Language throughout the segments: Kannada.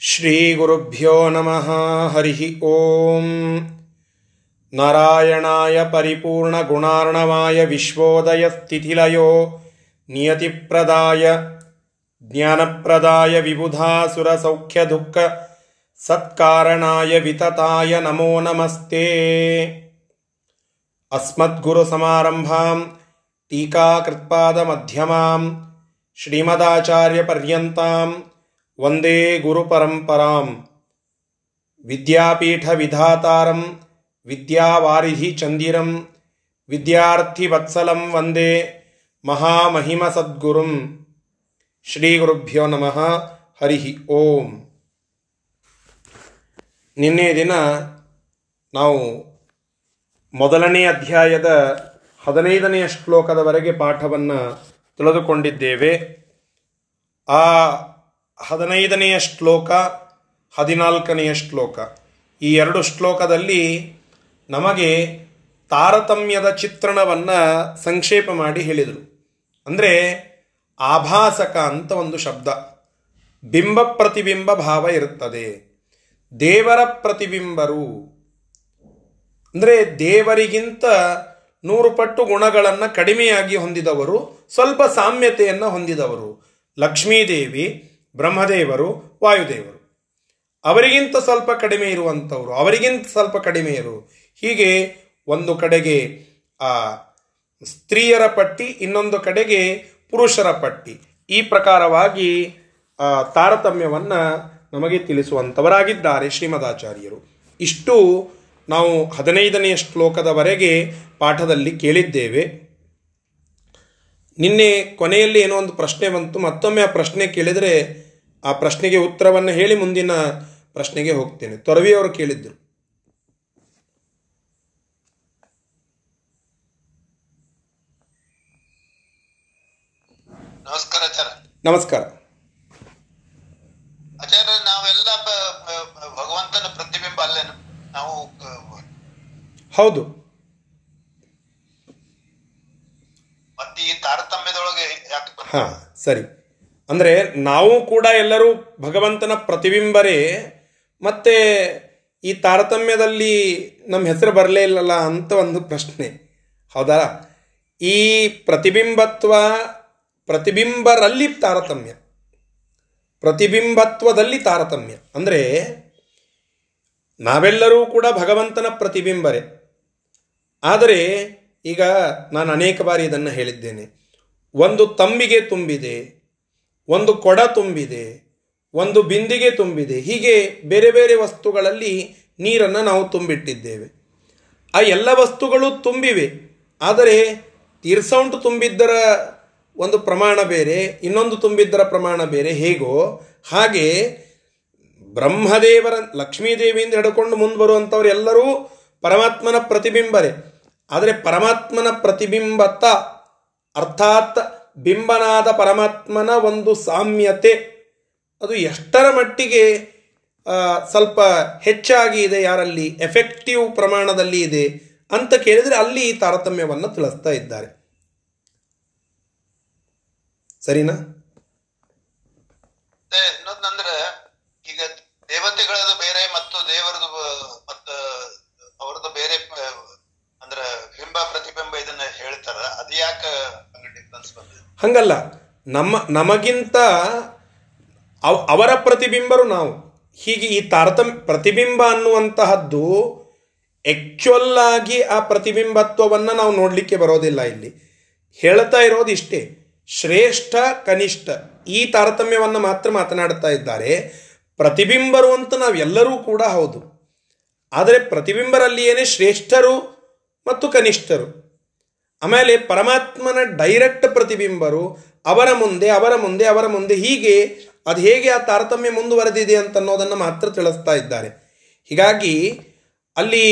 श्रीगुरुभ्यो नमः हरिः ॐ नारायणाय परिपूर्णगुणार्णवाय विश्वोदयस्थितिलयो नियतिप्रदाय ज्ञानप्रदाय विबुधासुरसौख्यदुःख सत्कारणाय वितताय नमो नमस्ते अस्मद्गुरुसमारम्भां टीकाकृत्पादमध्यमां ವಂದೇ ಗುರುಪರಂಪರಾಂ ವಿದ್ಯಾಪೀಠ ವಿಧಾತಾರಂ ವಿದ್ಯಾವಾರಿಧಿ ಚಂದಿರಂ ವಿದ್ಯಾರ್ಥಿ ವತ್ಸಲಂ ವಂದೇ ಮಹಾಮಹಿಮ ಸದ್ಗುರುಂ ಶ್ರೀ ಗುರುಭ್ಯೋ ನಮಃ ಹರಿಹಿ ಓಂ ನಿನ್ನೆ ದಿನ ನಾವು ಮೊದಲನೇ ಅಧ್ಯಾಯದ ಹದಿನೈದನೆಯ ಶ್ಲೋಕದವರೆಗೆ ಪಾಠವನ್ನು ತಿಳಿದುಕೊಂಡಿದ್ದೇವೆ. ಆ ಹದಿನೈದನೆಯ ಶ್ಲೋಕ, ಹದಿನಾಲ್ಕನೆಯ ಶ್ಲೋಕ. ಈ ಎರಡು ಶ್ಲೋಕದಲ್ಲಿ ನಮಗೆ ತಾರತಮ್ಯದ ಚಿತ್ರಣವನ್ನು ಸಂಕ್ಷೇಪ ಮಾಡಿ ಹೇಳಿದರು. ಅಂದರೆ ಆಭಾಸಕ ಅಂತ ಒಂದು ಶಬ್ದ. ಬಿಂಬ ಪ್ರತಿಬಿಂಬ ಭಾವ ಇರುತ್ತದೆ. ದೇವರ ಪ್ರತಿಬಿಂಬರು. ಅಂದರೆ ದೇವರಿಗಿಂತ ನೂರು ಪಟ್ಟು ಗುಣಗಳನ್ನು ಕಡಿಮೆಯಾಗಿ ಹೊಂದಿದವರು, ಸ್ವಲ್ಪ ಸಾಮ್ಯತೆಯನ್ನು ಹೊಂದಿದವರು. ಲಕ್ಷ್ಮೀದೇವಿ ಬ್ರಹ್ಮದೇವರು, ವಾಯುದೇವರು. ಅವರಿಗಿಂತ ಸ್ವಲ್ಪ ಕಡಿಮೆ ಇರುವಂಥವರು, ಅವರಿಗಿಂತ ಸ್ವಲ್ಪ ಕಡಿಮೆ ಇರು. ಹೀಗೆ ಒಂದು ಕಡೆಗೆ, ಆ, ಸ್ತ್ರೀಯರ ಪಟ್ಟಿ, ಇನ್ನೊಂದು ಕಡೆಗೆ ಪುರುಷರ ಪಟ್ಟಿ. ಈ ಪ್ರಕಾರವಾಗಿ ತಾರತಮ್ಯವನ್ನು ನಮಗೆ ತಿಳಿಸುವಂಥವರಾಗಿದ್ದಾರೆ ಶ್ರೀಮದಾಚಾರ್ಯರು. ಇಷ್ಟು ನಾವು ಹದಿನೈದನೆಯ ಶ್ಲೋಕದವರೆಗೆ ಪಾಠದಲ್ಲಿ ಕೇಳಿದ್ದೇವೆ. ನಿನ್ನೆ ಕೊನೆಯಲ್ಲಿ ಏನೋ ಒಂದು ಪ್ರಶ್ನೆ ಬಂತು, ಮತ್ತೊಮ್ಮೆ ಆ ಪ್ರಶ್ನೆ ಕೇಳಿದರೆ ಆ ಪ್ರಶ್ನೆಗೆ ಉತ್ತರವನ್ನು ಹೇಳಿ ಮುಂದಿನ ಪ್ರಶ್ನೆಗೆ ಹೋಗ್ತೇನೆ. ತೊರವಿಯವರು ಕೇಳಿದ್ರು. ನಮಸ್ಕಾರ ಆಚಾರ ನಮಸ್ಕಾರ. ಆಚಾರ್ಯ ನಾವೆಲ್ಲ ಭಗವಂತನ ಪ್ರತಿಬಿಂಬ ಅಲ್ಲೇನು? ನಾವು ಹೌದು. ಮತ್ತೆ ಈ ತಾರತಮ್ಯದೊಳಗೆ? ಹಾ ಸರಿ. ಅಂದರೆ ನಾವು ಕೂಡ ಎಲ್ಲರೂ ಭಗವಂತನ ಪ್ರತಿಬಿಂಬರೇ, ಮತ್ತೆ ಈ ತಾರತಮ್ಯದಲ್ಲಿ ನಮ್ಮ ಹೆಸರು ಬರಲೇ ಇಲ್ಲಲ್ಲ ಅಂತ ಒಂದು ಪ್ರಶ್ನೆ. ಹೌದಾ? ಈ ಪ್ರತಿಬಿಂಬತ್ವ, ಪ್ರತಿಬಿಂಬರಲ್ಲಿ ತಾರತಮ್ಯ. ಪ್ರತಿಬಿಂಬತ್ವದಲ್ಲಿ ತಾರತಮ್ಯ. ಅಂದರೆ ನಾವೆಲ್ಲರೂ ಕೂಡ ಭಗವಂತನ ಪ್ರತಿಬಿಂಬರೇ. ಆದರೆ ಈಗ ನಾನು ಅನೇಕ ಬಾರಿ ಇದನ್ನು ಹೇಳಿದ್ದೇನೆ. ಒಂದು ತಂಬಿಗೆ ತುಂಬಿದೆ ಒಂದು ಕೊಡ ತುಂಬಿದೆ, ಒಂದು ಬಿಂದಿಗೆ ತುಂಬಿದೆ. ಹೀಗೆ ಬೇರೆ ಬೇರೆ ವಸ್ತುಗಳಲ್ಲಿ ನೀರನ್ನು ನಾವು ತುಂಬಿಟ್ಟಿದ್ದೇವೆ. ಆ ಎಲ್ಲ ವಸ್ತುಗಳು ತುಂಬಿವೆ. ಆದರೆ ತೀರ್ಸೌಂಟು ತುಂಬಿದ್ದರ ಒಂದು ಪ್ರಮಾಣ ಬೇರೆ, ಇನ್ನೊಂದು ತುಂಬಿದ್ದರ ಪ್ರಮಾಣ ಬೇರೆ. ಹೇಗೋ ಹಾಗೆ ಬ್ರಹ್ಮದೇವರ, ಲಕ್ಷ್ಮೀದೇವಿಯಿಂದ ಹಿಡ್ಕೊಂಡು ಮುಂದೆ ಬರುವಂಥವರೆಲ್ಲರೂ ಪರಮಾತ್ಮನ ಪ್ರತಿಬಿಂಬರೇ. ಆದರೆ ಪರಮಾತ್ಮನ ಪ್ರತಿಬಿಂಬತ್ತ ಅರ್ಥಾತ್ ಬಿಂಬನಾದ ಪರಮಾತ್ಮನ ಒಂದು ಸಾಮ್ಯತೆ. ಅದು ಎಷ್ಟರ ಮಟ್ಟಿಗೆ ಸ್ವಲ್ಪ ಹೆಚ್ಚಾಗಿ ಇದೆ, ಯಾರಲ್ಲಿ ಎಫೆಕ್ಟಿವ್ ಪ್ರಮಾಣದಲ್ಲಿ ಇದೆ ಅಂತ ಕೇಳಿದರೆ ಅಲ್ಲಿ ಈ ತಾರತಮ್ಯವನ್ನು ತಿಳಿಸ್ತಾ ಇದ್ದಾರೆ. ಸರಿನಾ? ಈಗ ದೇವತೆಗಳದು ಬೇರೆ ಮತ್ತು ದೇವರದು ಬ- ಮತ್ತ ಅವ್ರದ್ದು ಬೇರೆ ಪ- ಅಂದ್ರ ಬಿಂಬ ಪ್ರತಿಬಿಂಬ ಇದನ್ನ ಹೇಳ್ತಾರ ಅದು ಯಾಕೆ ಡಿಫ್ರೆನ್ಸ್ ಬಂದಿದೆ ಹಂಗಲ್ಲ. ನಮ್ಮ, ನಮಗಿಂತ ಅವ್- ಅವರ ಪ್ರತಿಬಿಂಬರು ನಾವು. ಹೀಗೆ ಈ ತಾರತಮ್ಯ ಪ್ರತಿಬಿಂಬ ಅನ್ನುವಂತಹದ್ದು ಆಕ್ಚುಯಲ್ ಆಗಿ ಆ ಪ್ರತಿಬಿಂಬತ್ವವನ್ನು ನಾವು ನೋಡಲಿಕ್ಕೆ ಬರೋದಿಲ್ಲ ಇಲ್ಲಿ. ಹೇಳ್ತಾ ಇರೋದು ಇಷ್ಟೇ. ಶ್ರೇಷ್ಠ, ಕನಿಷ್ಠ ಈ ತಾರತಮ್ಯವನ್ನು ಮಾತ್ರ ಮಾತನಾಡ್ತಾ ಇದ್ದಾರೆ. ಪ್ರತಿಬಿಂಬರು ಅಂತ ನಾವೆಲ್ಲರೂ ಕೂಡ ಹೌದು. ಆದರೆ ಪ್ರತಿಬಿಂಬರಲ್ಲಿಯೇ ಶ್ರೇಷ್ಠರು ಮತ್ತು ಕನಿಷ್ಠರು. ಆಮೇಲೆ ಪರಮಾತ್ಮನ ಡೈರೆಕ್ಟ್ ಪ್ರತಿಬಿಂಬರು ಅವರ ಮುಂದೆ ಅವರ ಮುಂದೆ ಅವರ ಮುಂದೆ ಹೀಗೆ ಅದು ಹೇಗೆ ಆ ತಾರತಮ್ಯ ಮುಂದುವರೆದಿದೆ ಅಂತ ಅನ್ನೋದನ್ನು ಮಾತ್ರ ತಿಳಿಸ್ತಾ ಇದ್ದಾರೆ. ಹೀಗಾಗಿ ಅಲ್ಲಿ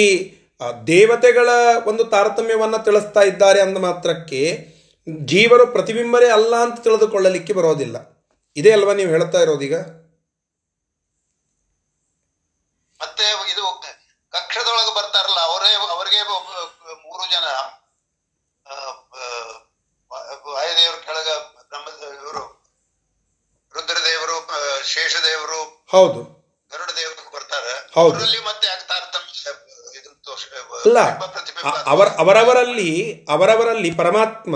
ದೇವತೆಗಳ ಒಂದು ತಾರತಮ್ಯವನ್ನು ತಿಳಿಸ್ತಾ ಇದ್ದಾರೆ ಅಂದ ಮಾತ್ರಕ್ಕೆ ಜೀವರು ಪ್ರತಿಬಿಂಬರೇ ಅಲ್ಲ ಅಂತ ತಿಳಿದುಕೊಳ್ಳಲಿಕ್ಕೆ ಬರೋದಿಲ್ಲ. ಇದೇ ಅಲ್ವಾ ನೀವು ಹೇಳ್ತಾ ಇರೋದೀಗ ಮತ್ತೆ ಇದು ಕಕ್ಷದೊಳಗೆ ಬರ್ತಾರಲ್ಲ ಅವರೇ ಅವರಿಗೆ ಒಬ್ಬ- ಮೂರು ಜನ ಆ, ಆ, ವಾಯುದೇವ್ರ ಕೆಳಗ ಹೌದು. ಗರುಡ ದೇವರು ಬರ್ತಾರೆ. ಅವರಲ್ಲಿ ಮತ್ತೆ ಅಲ್ಲ ಅವರ ಅವರವರಲ್ಲಿ ಅವರವರಲ್ಲಿ ಪರಮಾತ್ಮ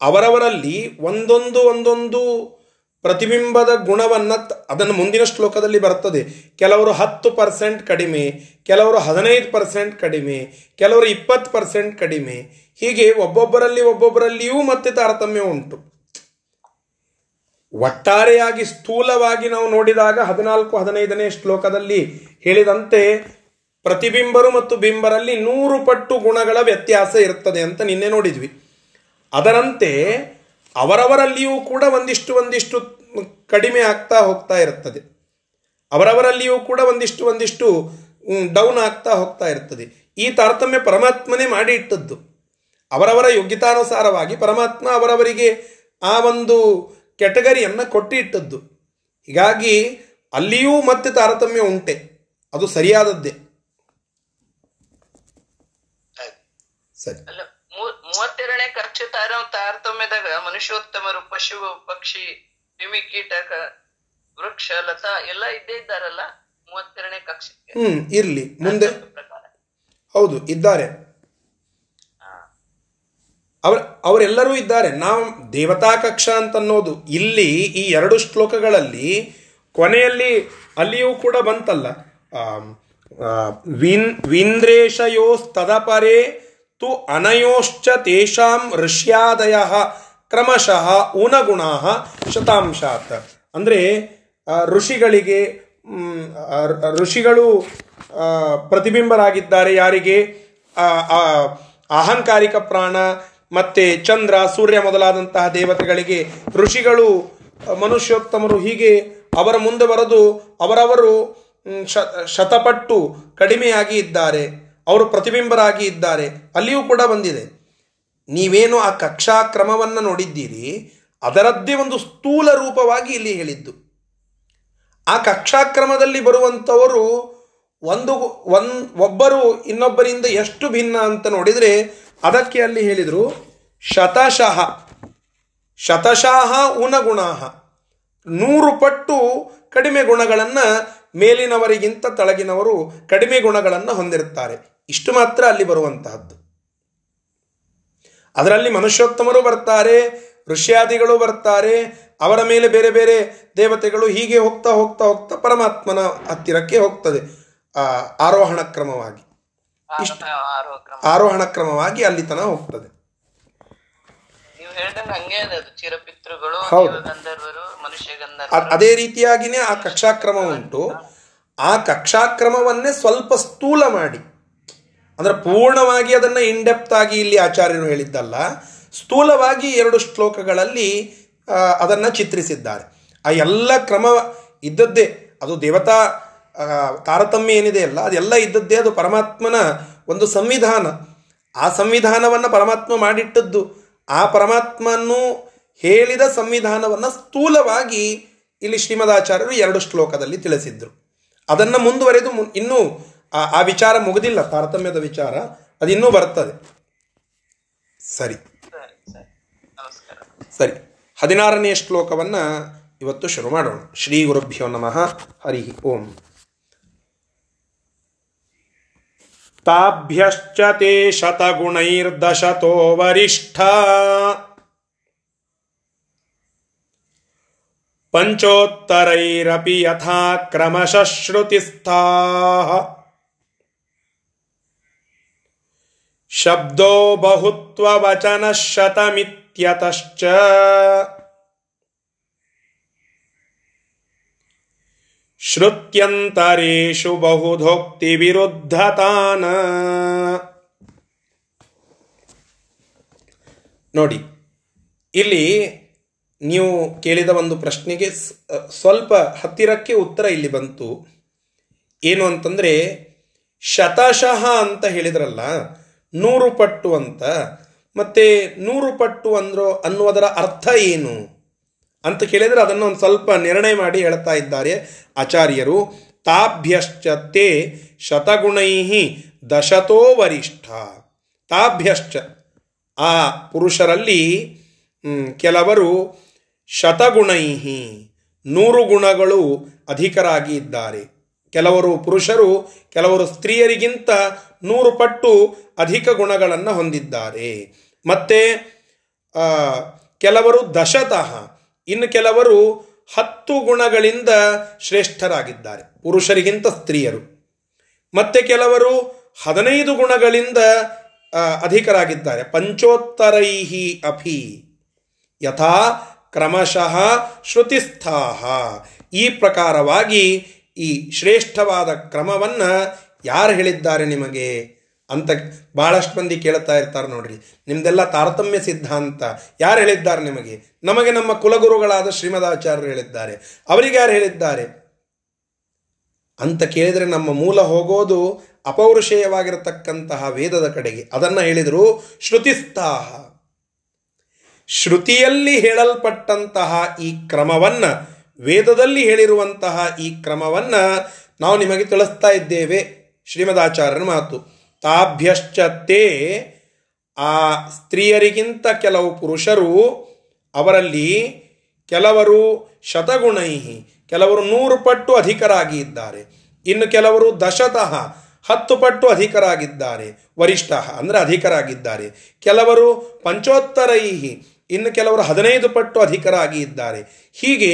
ಅವರವರಲ್ಲಿ ಒಂದೊಂದು ಒಂದೊಂದು ಪ್ರತಿಬಿಂಬದ ಗುಣವನ್ನ ಅದನ್ನು ಮುಂದಿನ ಶ್ಲೋಕದಲ್ಲಿ ಬರ್ತದೆ ಕೆಲವರು ಹತ್ತು ಪರ್ಸೆಂಟ್ ಕಡಿಮೆ ಕೆಲವರು ಹದಿನೈದು ಪರ್ಸೆಂಟ್ ಕಡಿಮೆ ಕೆಲವರು ಇಪ್ಪತ್ತು ಪರ್ಸೆಂಟ್ ಕಡಿಮೆ. ಹೀಗೆ ಒಬ್ಬೊಬ್ಬರಲ್ಲಿ ಒಬ್ಬೊಬ್ಬರಲ್ಲಿಯೂ ಮತ್ತೆ ತಾರತಮ್ಯ ಉಂಟು. ಒಟ್ಟಾರೆಯಾಗಿ ಸ್ಥೂಲವಾಗಿ ನಾವು ನೋಡಿದಾಗ ಹದಿನಾಲ್ಕು, ಹದಿನೈದನೇ ಶ್ಲೋಕದಲ್ಲಿ ಹೇಳಿದಂತೆ, ಪ್ರತಿಬಿಂಬರು ಮತ್ತು ಬಿಂಬರಲ್ಲಿ ನೂರು ಪಟ್ಟು ಗುಣಗಳ ವ್ಯತ್ಯಾಸ ಇರ್ತದೆ ಅಂತ ನಿನ್ನೆ ನೋಡಿದ್ವಿ. ಅದರಂತೆ ಅವರವರಲ್ಲಿಯೂ ಕೂಡ ಒಂದಿಷ್ಟು ಒಂದಿಷ್ಟು ಕಡಿಮೆ ಆಗ್ತಾ ಹೋಗ್ತಾ ಇರ್ತದೆ. ಅವರವರಲ್ಲಿಯೂ ಕೂಡ ಒಂದಿಷ್ಟು ಒಂದಿಷ್ಟು ಡೌನ್ ಆಗ್ತಾ ಹೋಗ್ತಾ ಇರ್ತದೆ. ಈ ತಾರತಮ್ಯ ಪರಮಾತ್ಮನೇ ಮಾಡಿ ಇಟ್ಟದ್ದು ಅವರವರ ಯೋಗ್ಯತಾನುಸಾರವಾಗಿ ಪರಮಾತ್ಮ ಅವರವರಿಗೆ ಆ ಒಂದು ಕೆಟಗರಿಯನ್ನು ಕೊಟ್ಟಿಟ್ಟದ್ದು. ಹೀಗಾಗಿ ಅಲ್ಲಿಯೂ ಮತ್ತೆ ತಾರತಮ್ಯ ಉಂಟೆ. ಅದು ಸರಿಯಾದದ್ದೇ. ಸರಿ. ಮೂವತ್ತೆರಡನೇ ಕಕ್ಷ ತಾರ ತಾರತಮ್ಯದಾಗ ಮನುಷ್ಯೋತ್ತಮರು ಪಶು ಪಕ್ಷಿ ಕ್ರಿಮಿ ಕೀಟಕ ವೃಕ್ಷ ಲತಾ ಎಲ್ಲ ಇದ್ದೇ ಇದ್ದಾರಲ್ಲ ಮೂವತ್ತೆರಡನೇ ಕಕ್ಷೆ ಹ್ಮ್ ಇರ್ಲಿ. ಮುಂದೆ ಪ್ರಕಾರ. ಹೌದು ಇದ್ದಾರೆ. ಅವರ, ಅವರೆಲ್ಲರೂ ಇದ್ದಾರೆ. ನಾವು ದೇವತಾ ಕಕ್ಷ ಅಂತನ್ನೋದು. ಇಲ್ಲಿ ಈ ಎರಡು ಶ್ಲೋಕಗಳಲ್ಲಿ ಕೊನೆಯಲ್ಲಿ ಅಲ್ಲಿಯೂ ಕೂಡ ಬಂತಲ್ಲ. ವಿನ್ ವಿಂದ್ರೇಶಯೋಸ್ತದಪರೇ ತು ಅನಯೋಶ್ಚ ತೇಷಾಂ ಋಷ್ಯಾದಯ ಕ್ರಮಶಃ ಊನಗುಣ ಶತಾಂಶಾತ್. ಅಂದರೆ ಋಷಿಗಳಿಗೆ ಋಷಿಗಳು ಪ್ರತಿಬಿಂಬರಾಗಿದ್ದಾರೆ. ಯಾರಿಗೆ? ಅಹಂಕಾರಿಕ ಪ್ರಾಣ ಮತ್ತೆ ಚಂದ್ರ, ಸೂರ್ಯ ಮೊದಲಾದಂತಹ ದೇವತೆಗಳಿಗೆ ಋಷಿಗಳು, ಮನುಷ್ಯೋತ್ತಮರು ಹೀಗೆ ಅವರ ಮುಂದೆ ಬರೆದು ಅವರವರು ಶತಪಟ್ಟು ಕಡಿಮೆಯಾಗಿ ಇದ್ದಾರೆ. ಅವರು ಪ್ರತಿಬಿಂಬರಾಗಿ ಇದ್ದಾರೆ. ಅಲ್ಲಿಯೂ ಕೂಡ ಬಂದಿದೆ. ನೀವೇನು ಆ ಕಕ್ಷಾ ಕ್ರಮವನ್ನು ನೋಡಿದ್ದೀರಿ? ಅದರದ್ದೇ ಒಂದು ಸ್ಥೂಲ ರೂಪವಾಗಿ ಇಲ್ಲಿ ಹೇಳಿದ್ದು. ಆ ಕಕ್ಷಾಕ್ರಮದಲ್ಲಿ ಬರುವಂಥವರು ಒಂದು, ಒನ್, ಒಬ್ಬರು ಇನ್ನೊಬ್ಬರಿಂದ ಎಷ್ಟು ಭಿನ್ನ ಅಂತ ನೋಡಿದರೆ ಅದಕ್ಕೆ ಅಲ್ಲಿ ಹೇಳಿದರು, ಶತಶಃ ಶತಶಃ ಊನಗುಣಾಹ ನೂರು ಪಟ್ಟು ಕಡಿಮೆ ಗುಣಗಳನ್ನು ಮೇಲಿನವರಿಗಿಂತ ತಳಗಿನವರು ಕಡಿಮೆ ಗುಣಗಳನ್ನು ಹೊಂದಿರುತ್ತಾರೆ. ಇಷ್ಟು ಮಾತ್ರ ಅಲ್ಲಿ ಬರುವಂತಹದ್ದು. ಅದರಲ್ಲಿ ಮನುಷ್ಯೋತ್ತಮರು ಬರ್ತಾರೆ, ಋಷ್ಯಾದಿಗಳು ಬರ್ತಾರೆ, ಅವರ ಮೇಲೆ ಬೇರೆ ಬೇರೆ ದೇವತೆಗಳು ಹೀಗೆ ಹೋಗ್ತಾ ಹೋಗ್ತಾ ಹೋಗ್ತಾ ಪರಮಾತ್ಮನ ಹತ್ತಿರಕ್ಕೆ ಹೋಗ್ತದೆ ಆರೋಹಣ ಕ್ರಮವಾಗಿ. ಆರೋಹಣ ಕ್ರಮವಾಗಿ ಅಲ್ಲಿ ತನಕ ಹೋಗ್ತದೆ. ಅದ. ಹೌದು. ರೀತಿಯಾಗಿನೇ ಆ ಕಕ್ಷಾಕ್ರಮ ಉಂಟು. ಆ ಕಕ್ಷಾಕ್ರಮವನ್ನೇ ಸ್ವಲ್ಪ ಸ್ಥೂಲ ಮಾಡಿ. ಅಂದ್ರೆ ಪೂರ್ಣವಾಗಿ ಅದನ್ನ ಇನ್ಡೆಪ್ತ್ ಆಗಿ ಇಲ್ಲಿ ಆಚಾರ್ಯರು ಹೇಳಿದ್ದಲ್ಲ ಸ್ಥೂಲವಾಗಿ ಎರಡು ಶ್ಲೋಕಗಳಲ್ಲಿ ಅದನ್ನ ಚಿತ್ರಿಸಿದ್ದಾರೆ. ಆ ಎಲ್ಲ ಕ್ರಮ ಇದ್ದದ್ದೇ ಅದು ದೇವತಾ ತಾರತಮ್ಯ ಏನಿದೆ ಅಲ್ಲ, ಅದೆಲ್ಲ ಇದ್ದದ್ದೇ ಅದು ಪರಮಾತ್ಮನ ಒಂದು ಸಂವಿಧಾನ. ಆ ಸಂವಿಧಾನವನ್ನು ಪರಮಾತ್ಮ ಮಾಡಿಟ್ಟದ್ದು, ಆ ಪರಮಾತ್ಮನು ಹೇಳಿದ ಸಂವಿಧಾನವನ್ನು ಸ್ಥೂಲವಾಗಿ ಇಲ್ಲಿ ಶ್ರೀಮದಾಚಾರ್ಯರು ಎರಡು ಶ್ಲೋಕದಲ್ಲಿ ತಿಳಿಸಿದ್ರು. ಅದನ್ನು ಮುಂದುವರೆದು ಇನ್ನೂ ಆ- ವಿಚಾರ ಮುಗಿದಿಲ್ಲ, ತಾರತಮ್ಯದ ವಿಚಾರ ಅದಿನ್ನೂ ಬರ್ತದೆ. ಸರಿ. ಸರಿ. ಹದಿನಾರನೆಯ ಶ್ಲೋಕವನ್ನು ಇವತ್ತು ಶುರು ಮಾಡೋಣ. ಶ್ರೀ ಗುರುಭ್ಯೋ ನಮಃ ಹರಿ ಓಂ. ತೇ ಶತಗುಣೈರ್ದಶತೋ ವರಿಷ್ಠ ಪಂಚೋತ್ತರೈರಪಿ ಯಥಾ ಕ್ರಮಶಃ ಶ್ರುತಿಸ್ಥಾಃ ಶಬ್ದೋ ಬಹುತ್ವವಚನ ಶತಮಿತ್ಯತಶ್ಚ ಶ್ರುತ್ಯಂತರೇಷು ಬಹುಧೋಕ್ತಿ ವಿರುದ್ಧತಾನ ನೋಡಿ, ಇಲ್ಲಿ ನೀವು ಕೇಳಿದ ಒಂದು ಪ್ರಶ್ನೆಗೆ ಸ್ವಲ್ಪ ಹತ್ತಿರಕ್ಕೆ ಉತ್ತರ ಇಲ್ಲಿ ಬಂತು. ಏನು ಅಂತಂದರೆ, ಶತಶಃ ಅಂತ ಹೇಳಿದ್ರಲ್ಲ, ನೂರು ಪಟ್ಟು ಅಂತ. ಮತ್ತೆ ನೂರು ಪಟ್ಟು ಅಂದ್ರೋ, ಅನ್ನುವುದರ ಅರ್ಥ ಏನು? ಅಂತ ಕೇಳಿದರೆ ಅದನ್ನು ಒಂದು ಸ್ವಲ್ಪ ನಿರ್ಣಯ ಮಾಡಿ ಹೇಳ್ತಾ ಇದ್ದಾರೆ ಆಚಾರ್ಯರು, ತಾಭ್ಯಶ್ಚ ತೇ ಶತಗುಣೈ ದಶತೋ ವರಿಷ್ಠ. ತಾಭ್ಯಶ್ಚ. ಆ ಪುರುಷರಲ್ಲಿ ಕೆಲವರು ಶತಗುಣೈ ನೂರು ಗುಣಗಳು ಅಧಿಕರಾಗಿ ಇದ್ದಾರೆ. ಕೆಲವರು ಪುರುಷರು, ಕೆಲವರು ಸ್ತ್ರೀಯರಿಗಿಂತ ನೂರು ಪಟ್ಟು ಅಧಿಕ ಗುಣಗಳನ್ನು ಹೊಂದಿದ್ದಾರೆ. ಮತ್ತೆ ಕೆಲವರು ದಶತಃ. ಇನ್ನು ಕೆಲವರು ಹತ್ತು ಗುಣಗಳಿಂದ ಶ್ರೇಷ್ಠರಾಗಿದ್ದಾರೆ. ಪುರುಷರಿಗಿಂತ ಸ್ತ್ರೀಯರು. ಮತ್ತೆ ಕೆಲವರು ಹದಿನೈದು ಗುಣಗಳಿಂದ ಅಧಿಕರಾಗಿದ್ದಾರೆ. ಪಂಚೋತ್ತರೈಹಿ ಅಭಿ ಯಥಾ ಕ್ರಮಶಃ ಶ್ರುತಿಸ್ಥಾಹ. ಈ ಪ್ರಕಾರವಾಗಿ ಈ ಶ್ರೇಷ್ಠವಾದ ಕ್ರಮವನ್ನು ಯಾರು ಹೇಳಿದ್ದಾರೆ ನಿಮಗೆ? ಅಂತ ಬಹಳಷ್ಟು ಮಂದಿ ಕೇಳ್ತಾ ಇರ್ತಾರೆ ನೋಡ್ರಿ. ನಿಮ್ದೆಲ್ಲ ತಾರತಮ್ಯ ಸಿದ್ಧಾಂತ. ಯಾರು ಹೇಳಿದ್ದಾರೆ ನಿಮಗೆ? ನಮಗೆ ನಮ್ಮ ಕುಲಗುರುಗಳಾದ ಶ್ರೀಮದಾಚಾರ್ಯರು ಹೇಳಿದ್ದಾರೆ. ಅವರಿಗೆ ಯಾರು ಹೇಳಿದ್ದಾರೆ? ಅಂತ ಕೇಳಿದರೆ ನಮ್ಮ ಮೂಲ ಹೋಗೋದು ಅಪೌರುಷೇಯವಾಗಿರತಕ್ಕಂತಹ ವೇದದ ಕಡೆಗೆ. ಅದನ್ನು ಹೇಳಿದರು ಶ್ರುತಿಸ್ತಾಹ. ಶ್ರುತಿಯಲ್ಲಿ ಹೇಳಲ್ಪಟ್ಟಂತಹ ಈ ಕ್ರಮವನ್ನು, ವೇದದಲ್ಲಿ ಹೇಳಿರುವಂತಹ ಈ ಕ್ರಮವನ್ನು ನಾವು ನಿಮಗೆ ತಿಳಿಸ್ತಾ ಇದ್ದೇವೆ ಶ್ರೀಮದಾಚಾರ್ಯನ ಮಾತು. ತಾಭ್ಯಶ್ಚತ್ತೇ ಆ ಸ್ತ್ರೀಯರಿಗಿಂತ ಕೆಲವು ಪುರುಷರು ಅವರಲ್ಲಿ ಕೆಲವರು ಶತಗುಣೈಹಿ, ಕೆಲವರು ನೂರು ಪಟ್ಟು ಅಧಿಕರಾಗಿ ಇದ್ದಾರೆ. ಇನ್ನು ಕೆಲವರು ದಶತಃ, ಹತ್ತು ಪಟ್ಟು ಅಧಿಕರಾಗಿದ್ದಾರೆ, ವರಿಷ್ಠ ಅಂದರೆ ಅಧಿಕರಾಗಿದ್ದಾರೆ. ಕೆಲವರು ಪಂಚೋತ್ತರೈಹಿ, ಇನ್ನು ಕೆಲವರು ಹದಿನೈದು ಪಟ್ಟು ಅಧಿಕರಾಗಿ ಇದ್ದಾರೆ. ಹೀಗೆ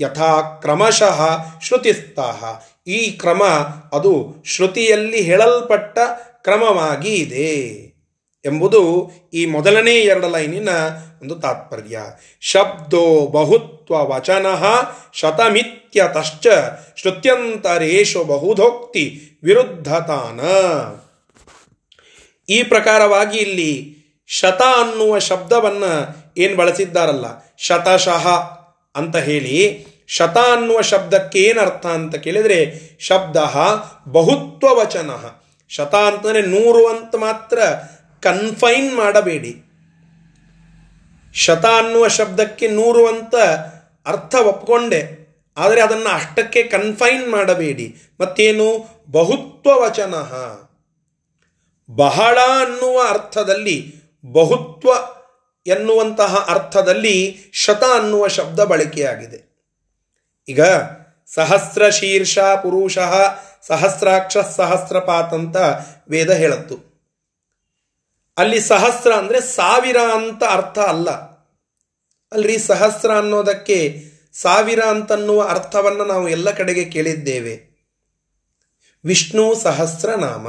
ಯಥಾ ಕ್ರಮಶಃ ಶ್ರುತಿಸ್ತಾಹ. ಈ ಕ್ರಮ ಅದು ಶ್ರುತಿಯಲ್ಲಿ ಹೇಳಲ್ಪಟ್ಟ ಕ್ರಮವಾಗಿ ಇದೆ ಎಂಬುದು ಈ ಮೊದಲನೇ ಎರಡು ಲೈನಿನ ಒಂದು ತಾತ್ಪರ್ಯ. ಶಬ್ದೋ ಬಹುತ್ವ ವಚನ ಶತಮಿತ್ಯತಶ್ಚ ಶ್ರುತ್ಯಂತರೇಶು ಬಹುಧೋಕ್ತಿ ವಿರುದ್ಧತಾನ. ಈ ಪ್ರಕಾರವಾಗಿ ಇಲ್ಲಿ ಶತ ಅನ್ನುವ ಶಬ್ದವನ್ನು ಏನು ಬಳಸಿದ್ದಾರಲ್ಲ? ಶತಶಃ ಅಂತ ಹೇಳಿ ಶತ ಅನ್ನುವ ಶಬ್ದಕ್ಕೆ ಏನರ್ಥ ಅಂತ ಕೇಳಿದರೆ ಶಬ್ದ ಬಹುತ್ವ ವಚನ. ಶತ ಅಂತಂದರೆ ನೂರು ಅಂತ ಮಾತ್ರ ಕನ್ಫೈನ್ ಮಾಡಬೇಡಿ. ಶತ ಅನ್ನುವ ಶಬ್ದಕ್ಕೆ ನೂರು ಅಂತ ಅರ್ಥ ಒಪ್ಕೊಂಡೆ. ಆದರೆ ಅದನ್ನು ಅಷ್ಟಕ್ಕೆ ಕನ್ಫೈನ್ ಮಾಡಬೇಡಿ. ಮತ್ತೇನು? ಬಹುತ್ವ ವಚನ ಬಹಳ ಅನ್ನುವ ಅರ್ಥದಲ್ಲಿ, ಬಹುತ್ವ ಎನ್ನುವಂತಹ ಅರ್ಥದಲ್ಲಿ ಶತ ಅನ್ನುವ ಶಬ್ದ ಬಳಕೆಯಾಗಿದೆ. ಈಗ ಸಹಸ್ರ ಶೀರ್ಷ ಪುರುಷ ಸಹಸ್ರಾಕ್ಷ ಸಹಸ್ರಪಾತ್ ಅಂತ ವೇದ ಹೇಳತ್ತು. ಅಲ್ಲಿ ಸಹಸ್ರ ಅಂದರೆ ಸಾವಿರ ಅಂತ ಅರ್ಥ ಅಲ್ಲ. ಅಲ್ರಿ ಸಹಸ್ರ ಅನ್ನೋದಕ್ಕೆ ಸಾವಿರ ಅಂತನ್ನುವ ಅರ್ಥವನ್ನು ನಾವು ಎಲ್ಲ ಕಡೆಗೆ ಕೇಳಿದ್ದೇವೆ. ವಿಷ್ಣು ಸಹಸ್ರನಾಮ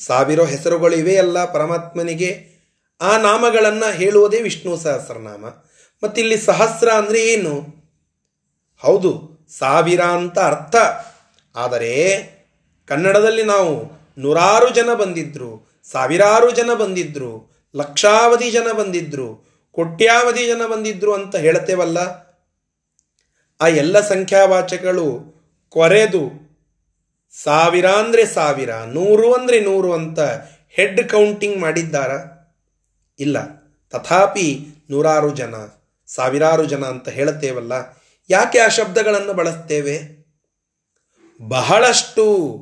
ಸಾವಿರ ಹೆಸರುಗಳಿವೆ ಅಲ್ಲ ಪರಮಾತ್ಮನಿಗೆ. ಆ ನಾಮಗಳನ್ನು ಹೇಳುವುದೇ ವಿಷ್ಣು ಸಹಸ್ರನಾಮ. ಮತ್ತಿಲ್ಲಿ ಸಹಸ್ರ ಅಂದರೆ ಏನು? ಹೌದು, ಸಾವಿರ ಅಂತ ಅರ್ಥ. ಆದರೆ ಕನ್ನಡದಲ್ಲಿ ನಾವು ನೂರಾರು ಜನ ಬಂದಿದ್ರು, ಸಾವಿರಾರು ಜನ ಬಂದಿದ್ರು, ಲಕ್ಷಾವಧಿ ಜನ ಬಂದಿದ್ರು, ಕೋಟ್ಯಾವಧಿ ಜನ ಬಂದಿದ್ರು ಅಂತ ಹೇಳ್ತೇವಲ್ಲ ಆ ಎಲ್ಲ ಸಂಖ್ಯಾವಾಚಕಗಳು ಕೊರೆದು ಸಾವಿರ ಅಂದರೆ ಸಾವಿರ, ನೂರು ಅಂದರೆ ನೂರು ಅಂತ ಹೆಡ್ ಕೌಂಟಿಂಗ್ ಮಾಡಿದ್ದಾರ? ಇಲ್ಲ. ತಥಾಪಿ ನೂರಾರು ಜನ, ಸಾವಿರಾರು ಜನ ಅಂತ ಹೇಳುತ್ತೇವಲ್ಲ? ಯಾಕೆ ಆ ಶಬ್ದಗಳನ್ನು ಬಳಸ್ತೇವೆ? ಬಹಳಷ್ಟು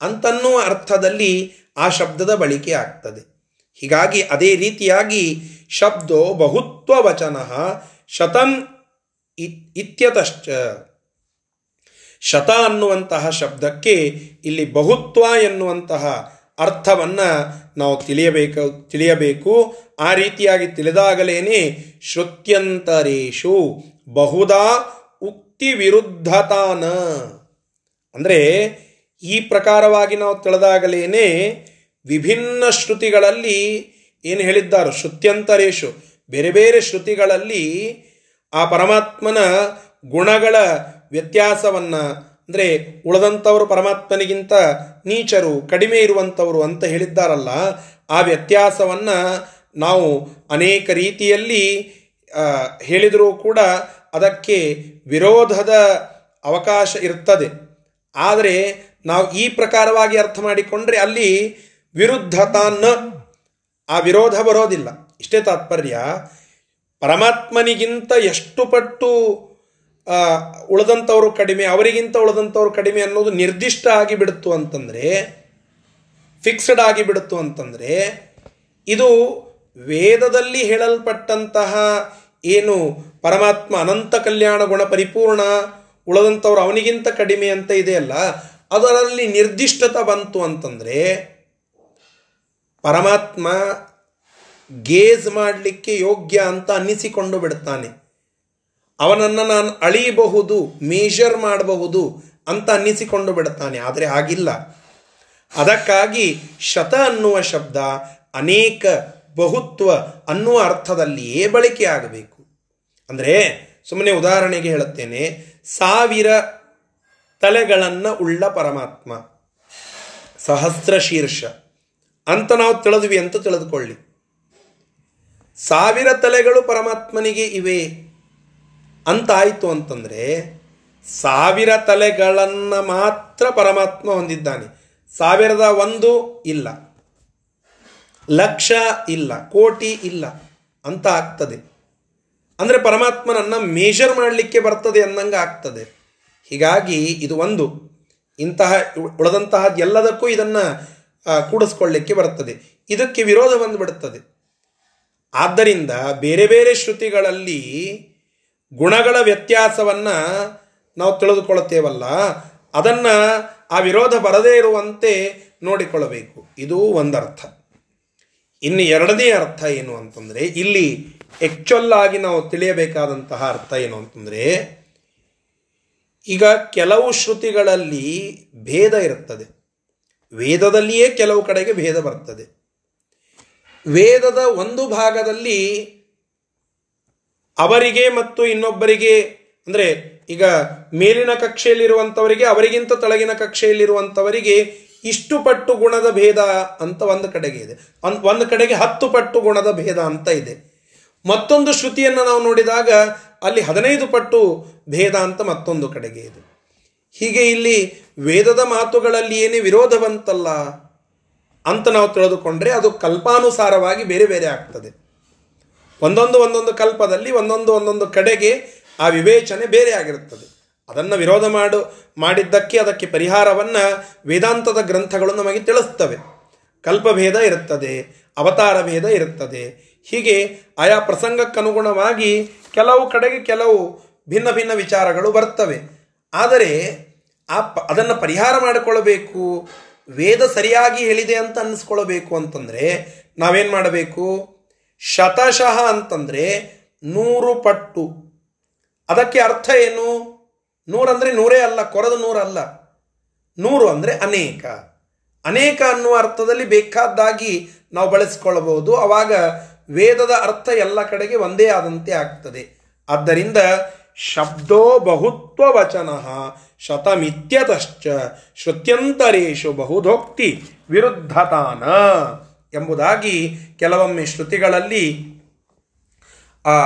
ಅಂತನ್ನುವ ಅರ್ಥದಲ್ಲಿ ಆ ಶಬ್ದದ ಬಳಕೆ ಆಗ್ತದೆ. ಹೀಗಾಗಿ ಅದೇ ರೀತಿಯಾಗಿ ಶಬ್ದೋ ಬಹುತ್ವ ವಚನ ಶತಂ ಇತ್ಯತಶ್ಚ. ಶತ ಅನ್ನುವಂತಹ ಶಬ್ದಕ್ಕೆ ಇಲ್ಲಿ ಬಹುತ್ವ ಎನ್ನುವಂತಹ ಅರ್ಥವನ್ನು ನಾವು ತಿಳಿಯಬೇಕು ತಿಳಿಯಬೇಕು. ಆ ರೀತಿಯಾಗಿ ತಿಳಿದಾಗಲೇನೆ ಶ್ರುತ್ಯಂತರೇಶು ಬಹುದಾ ಉಕ್ತಿ ವಿರುದ್ಧತಾನ. ಅಂದರೆ ಈ ಪ್ರಕಾರವಾಗಿ ನಾವು ತಿಳಿದಾಗಲೇನೆ ವಿಭಿನ್ನ ಶ್ರುತಿಗಳಲ್ಲಿ ಏನು ಹೇಳಿದ್ದಾರೋ, ಶ್ರುತ್ಯಂತರೇಶು, ಬೇರೆ ಬೇರೆ ಶ್ರುತಿಗಳಲ್ಲಿ ಆ ಪರಮಾತ್ಮನ ಗುಣಗಳ ವ್ಯತ್ಯಾಸವನ್ನು, ಅಂದರೆ ಉಳಿದಂಥವರು ಪರಮಾತ್ಮನಿಗಿಂತ ನೀಚರು, ಕಡಿಮೆ ಇರುವಂಥವರು ಅಂತ ಹೇಳಿದ್ದಾರಲ್ಲ, ಆ ವ್ಯತ್ಯಾಸವನ್ನು ನಾವು ಅನೇಕ ರೀತಿಯಲ್ಲಿ ಹೇಳಿದರೂ ಕೂಡ ಅದಕ್ಕೆ ವಿರೋಧದ ಅವಕಾಶ ಇರ್ತದೆ. ಆದರೆ ನಾವು ಈ ಪ್ರಕಾರವಾಗಿ ಅರ್ಥ ಮಾಡಿಕೊಂಡ್ರೆ ಅಲ್ಲಿ ವಿರುದ್ಧತಾನ್ನ ಆ ವಿರೋಧ ಬರೋದಿಲ್ಲ. ಇಷ್ಟೇ ತಾತ್ಪರ್ಯ. ಪರಮಾತ್ಮನಿಗಿಂತ ಎಷ್ಟು ಪಟ್ಟು ಉಳಿದಂಥವರು ಕಡಿಮೆ, ಅವರಿಗಿಂತ ಉಳಿದಂಥವ್ರು ಕಡಿಮೆ ಅನ್ನೋದು ನಿರ್ದಿಷ್ಟ ಆಗಿಬಿಡ್ತು ಅಂತಂದರೆ ಫಿಕ್ಸ್ಡ್ ಆಗಿಬಿಡ್ತು ಅಂತಂದರೆ, ಇದು ವೇದದಲ್ಲಿ ಹೇಳಲ್ಪಟ್ಟಂತಹ ಏನು ಪರಮಾತ್ಮ ಅನಂತ ಕಲ್ಯಾಣ ಗುಣ ಪರಿಪೂರ್ಣ ಉಳಿದಂಥವ್ರು ಅವನಿಗಿಂತ ಕಡಿಮೆ ಅಂತ ಇದೆಯಲ್ಲ ಅದರಲ್ಲಿ ನಿರ್ದಿಷ್ಟತೆ ಬಂತು ಅಂತಂದರೆ ಪರಮಾತ್ಮ ಗೇಜ್ ಮಾಡಲಿಕ್ಕೆ ಯೋಗ್ಯ ಅಂತ ಅನ್ನಿಸಿಕೊಂಡು ಬಿಡ್ತಾನೆ. ಅವನನ್ನು ನಾನು ಅಳಿಯಬಹುದು ಮೇಜರ್ ಮಾಡಬಹುದು ಅಂತ ಅನ್ನಿಸಿಕೊಂಡು ಬಿಡ್ತಾನೆ, ಆದರೆ ಆಗಿಲ್ಲ ಅದಕ್ಕಾಗಿ ಶತ ಅನ್ನುವ ಶಬ್ದ ಅನೇಕ ಬಹುತ್ವ ಅನ್ನುವ ಅರ್ಥದಲ್ಲಿಯೇ ಬಳಕೆ ಆಗಬೇಕು ಅಂದರೆ ಸುಮ್ಮನೆ ಉದಾಹರಣೆಗೆ ಹೇಳುತ್ತೇನೆ ಸಾವಿರ ತಲೆಗಳನ್ನು ಉಳ್ಳ ಪರಮಾತ್ಮ. ಸಹಸ್ರ ಶೀರ್ಷ. ಅಂತ ನಾವು ತಿಳಿದ್ವಿ, ಅಂತ ತಿಳಿದುಕೊಳ್ಳಿ. ಸಾವಿರ ತಲೆಗಳು ಪರಮಾತ್ಮನಿಗೆ ಇವೆ. ಅಂತಾಯಿತು ಅಂತಂದರೆ, ಸಾವಿರ ತಲೆಗಳನ್ನು ಮಾತ್ರ ಪರಮಾತ್ಮ ಹೊಂದಿದ್ದಾನೆ. ಸಾವಿರದ ಒಂದು ಇಲ್ಲ. ಲಕ್ಷ ಇಲ್ಲ, ಕೋಟಿ ಇಲ್ಲ ಅಂತ ಆಗ್ತದೆ. ಅಂದರೆ ಪರಮಾತ್ಮನನ್ನು ಮೇಜರ್ ಮಾಡಲಿಕ್ಕೆ ಬರ್ತದೆ ಅನ್ನಂಗೆ ಆಗ್ತದೆ. ಹೀಗಾಗಿ ಇದು ಒಂದು. ಇಂತಹ ಉಳಿದಂತಹ ಎಲ್ಲದಕ್ಕೂ ಇದನ್ನು ಕೂಡಿಸ್ಕೊಳ್ಳಿಕ್ಕೆ ಬರ್ತದೆ. ಇದಕ್ಕೆ ವಿರೋಧ ಬಂದುಬಿಡುತ್ತದೆ ಆದ್ದರಿಂದ ಬೇರೆ ಬೇರೆ ಶ್ರುತಿಗಳಲ್ಲಿ ಗುಣಗಳ ವ್ಯತ್ಯಾಸವನ್ನು ನಾವು ತಿಳಿದುಕೊಳ್ಳುತ್ತೇವಲ್ಲ, ಅದನ್ನು ಆ ವಿರೋಧ ಬರದೇ ಇರುವಂತೆ ನೋಡಿಕೊಳ್ಳಬೇಕು. ಇದು ಒಂದರ್ಥ. ಇನ್ನು ಎರಡನೇ ಅರ್ಥ ಏನು ಅಂತಂದರೆ, ಇಲ್ಲಿ ಆಗಿ ನಾವು ತಿಳಿಯಬೇಕಾದಂತಹ ಅರ್ಥ ಏನು ಅಂತಂದರೆ, ಈಗ ಕೆಲವು ಶ್ರುತಿಗಳಲ್ಲಿ ಭೇದ ಇರುತ್ತದೆ. ವೇದದಲ್ಲಿಯೇ ಕೆಲವು ಕಡೆಗೆ ಭೇದ ಬರ್ತದೆ. ವೇದದ ಒಂದು ಭಾಗದಲ್ಲಿ ಅವರಿಗೆ ಮತ್ತು ಇನ್ನೊಬ್ಬರಿಗೆ, ಅಂದರೆ ಈಗ ಮೇಲಿನ ಕಕ್ಷೆಯಲ್ಲಿರುವಂಥವರಿಗೆ ಅವರಿಗಿಂತ ತಳಗಿನ ಕಕ್ಷೆಯಲ್ಲಿರುವಂಥವರಿಗೆ ಇಷ್ಟು ಪಟ್ಟು ಗುಣದ ಭೇದ ಅಂತ ಒಂದು ಕಡೆಗೆ ಇದೆ. ಒಂದು ಕಡೆಗೆ ಹತ್ತು ಪಟ್ಟು ಗುಣದ ಭೇದ ಅಂತ ಇದೆ. ಮತ್ತೊಂದು ಶ್ರುತಿಯನ್ನು ನಾವು ನೋಡಿದಾಗ ಅಲ್ಲಿ ಹದಿನೈದು ಪಟ್ಟು ಭೇದ ಅಂತ ಮತ್ತೊಂದು ಕಡೆಗೆ ಇದೆ. ಹೀಗೆ ಇಲ್ಲಿ ವೇದದ ಮಾತುಗಳಲ್ಲಿ ಏನೇ ವಿರೋಧ ಬಂತಲ್ಲ ಅಂತ ನಾವು ತಿಳಿದುಕೊಂಡ್ರೆ ಅದು ಕಲ್ಪಾನುಸಾರವಾಗಿ ಬೇರೆ ಬೇರೆ ಆಗ್ತದೆ. ಒಂದೊಂದು ಒಂದೊಂದು ಕಲ್ಪದಲ್ಲಿ ಒಂದೊಂದು ಒಂದೊಂದು ಕಡೆಗೆ ಆ ವಿವೇಚನೆ ಬೇರೆ ಆಗಿರುತ್ತದೆ. ಅದನ್ನು ವಿರೋಧ ಮಾಡು, ಮಾಡಿದ್ದಕ್ಕೆ ಅದಕ್ಕೆ ಪರಿಹಾರವನ್ನು ವೇದಾಂತದ ಗ್ರಂಥಗಳು ನಮಗೆ ತಿಳಿಸ್ತವೆ. ಕಲ್ಪಭೇದ ಇರುತ್ತದೆ ಅವತಾರ ಭೇದ ಇರುತ್ತದೆ ಹೀಗೆ ಆಯಾ ಪ್ರಸಂಗಕ್ಕನುಗುಣವಾಗಿ ಕೆಲವು ಕಡೆಗೆ ಕೆಲವು ಭಿನ್ನ ಭಿನ್ನ ವಿಚಾರಗಳು ಬರ್ತವೆ. ಆದರೆ ಆ ಪ, ಅದನ್ನು ಪರಿಹಾರ ಮಾಡಿಕೊಳ್ಳಬೇಕು, ವೇದ ಸರಿಯಾಗಿ ಹೇಳಿದೆ ಅಂತ ಅನ್ನಿಸ್ಕೊಳ್ಬೇಕು ಅಂತಂದರೆ ನಾವೇನು ಮಾಡಬೇಕು? ಶತಶಃ ಅಂತಂದರೆ ನೂರು ಪಟ್ಟು. ಅದಕ್ಕೆ ಅರ್ಥ ಏನು? ನೂರಂದರೆ ನೂರೇ ಅಲ್ಲ, ಕೊರದ ನೂರಲ್ಲ ನೂರು ಅಂದರೆ ಅನೇಕ. ಅನೇಕ ಅನ್ನುವ ಅರ್ಥದಲ್ಲಿ ಬೇಕಾದ್ದಾಗಿ ನಾವು ಬಳಸಿಕೊಳ್ಳಬಹುದು ಅವಾಗ ವೇದದ ಅರ್ಥ ಎಲ್ಲ ಕಡೆಗೆ ಒಂದೇ ಆದಂತೆ ಆಗ್ತದೆ. ಆದ್ದರಿಂದ ಶಬ್ದೋ ಬಹುತ್ವ ವಚನ ಶತಮಿತ್ಯತಶ್ಚ ಶ್ರುತ್ಯಂತರೇಶು ಬಹುಧೋಕ್ತಿ ವಿರುದ್ಧತಾನ ಎಂಬುದಾಗಿ ಕೆಲವೊಮ್ಮೆ ಶ್ರುತಿಗಳಲ್ಲಿ ಆ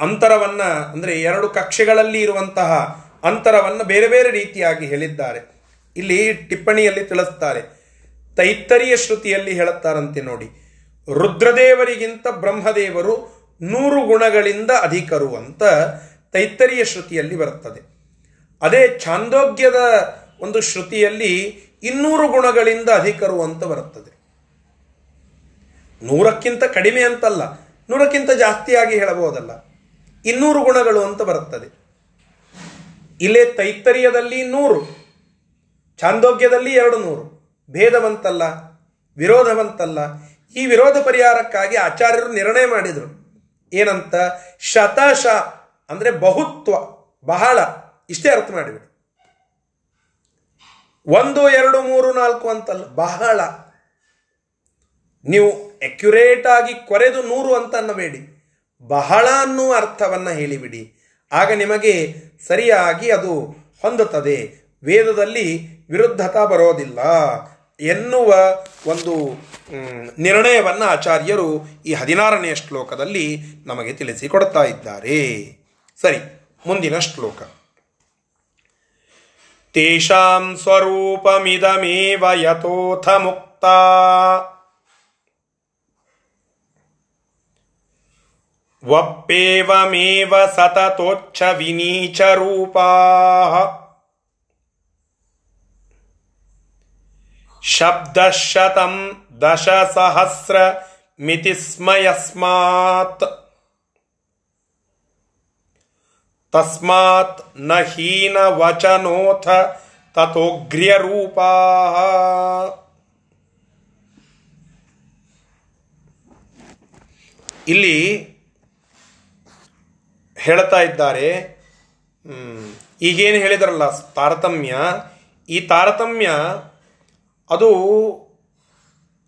ಅಂತರವನ್ನು ಅಂದರೆ ಎರಡು ಕಕ್ಷೆಗಳಲ್ಲಿ ಇರುವಂತಹ ಅಂತರವನ್ನು ಬೇರೆ ಬೇರೆ ರೀತಿಯಾಗಿ ಹೇಳಿದ್ದಾರೆ. ಇಲ್ಲಿ ಟಿಪ್ಪಣಿಯಲ್ಲಿ ತಿಳಿಸ್ತಾರೆ. ತೈತ್ತರಿಯ ಶ್ರುತಿಯಲ್ಲಿ ಹೇಳುತ್ತಾರಂತೆ ನೋಡಿ. ರುದ್ರದೇವರಿಗಿಂತ ಬ್ರಹ್ಮದೇವರು ನೂರು ಗುಣಗಳಿಂದ ಅಧಿಕರು ಅಂತ ತೈತ್ತರಿಯ ಶ್ರುತಿಯಲ್ಲಿ ಬರುತ್ತದೆ. ಅದೇ ಛಾಂದೋಗ್ಯದ ಒಂದು ಶ್ರುತಿಯಲ್ಲಿ ಇನ್ನೂರು ಗುಣಗಳಿಂದ ಅಧಿಕರು ಅಂತ ಬರುತ್ತದೆ. ನೂರಕ್ಕಿಂತ ಕಡಿಮೆ ಅಂತಲ್ಲ, ನೂರಕ್ಕಿಂತ ಜಾಸ್ತಿಯಾಗಿ ಹೇಳಬಹುದಲ್ಲ. ಇನ್ನೂರು ಗುಣಗಳು ಅಂತ ಬರುತ್ತದೆ. ಇಲ್ಲೇ ತೈತ್ತರಿಯದಲ್ಲಿ ನೂರು, ಛಾಂದೋಗ್ಯದಲ್ಲಿ ಎರಡು ನೂರು. ಭೇದವಂತಲ್ಲ, ವಿರೋಧವಂತಲ್ಲ ಈ ವಿರೋಧ ಪರಿಹಾರಕ್ಕಾಗಿ ಆಚಾರ್ಯರು ನಿರ್ಣಯ ಮಾಡಿದರು. ಏನಂತ? ಶತಶ ಅಂದರೆ ಬಹುತ್ವ, ಬಹಳ, ಇಷ್ಟೇ ಅರ್ಥ ಮಾಡಿಬಿಡಿ ಒಂದು, ಎರಡು, ಮೂರು, ನಾಲ್ಕು ಅಂತಲ್ಲ, ಬಹಳ. ನೀವು ಅಕ್ಯುರೇಟ್ ಆಗಿ ಕೊರೆದು ನೂರು ಅಂತ ಅನ್ನಬೇಡಿ. ಬಹಳ ಅನ್ನುವ ಅರ್ಥವನ್ನು ಹೇಳಿಬಿಡಿ. ಆಗ ನಿಮಗೆ ಸರಿಯಾಗಿ ಅದು ಹೊಂದುತ್ತದೆ. ವೇದದಲ್ಲಿ ವಿರುದ್ಧತಾ ಬರೋದಿಲ್ಲ. ಎನ್ನುವ ಒಂದು ನಿರ್ಣಯವನ್ನು ಆಚಾರ್ಯರು ಈ ಹದಿನಾರನೆಯ ಶ್ಲೋಕದಲ್ಲಿ ನಮಗೆ ತಿಳಿಸಿಕೊಡ್ತಾ ಇದ್ದಾರೆ. ಸರಿ, ಮುಂದಿನ ಶ್ಲೋಕ. ತೇಷಾಂ ಸ್ವರೂಪಮಿದಮೇವ ಯಥೋಥ ಮುಕ್ತ ವಪ್ಪೇವಮೇವ ಸತತೋಚ್ಛ ವಿನೀಚ ರೂಪಾ ಶಬ್ದಶತಂ ದಶಸಹಸ್ರ ಮಿತಿಸ್ಮಯಸ್ಮಾತ್ ತಸ್ಮಾತ್ನ ಹೀನ ವಚನೋಥ ತಥೋಗ್ರ್ಯ ರೂಪಾ ಇಲ್ಲಿ ಹೇಳ್ತಾ ಇದ್ದಾರೆ ಈಗೇನು ಹೇಳಿದ್ರಲ್ಲ ತಾರತಮ್ಯ, ಈ ತಾರತಮ್ಯ ಅದು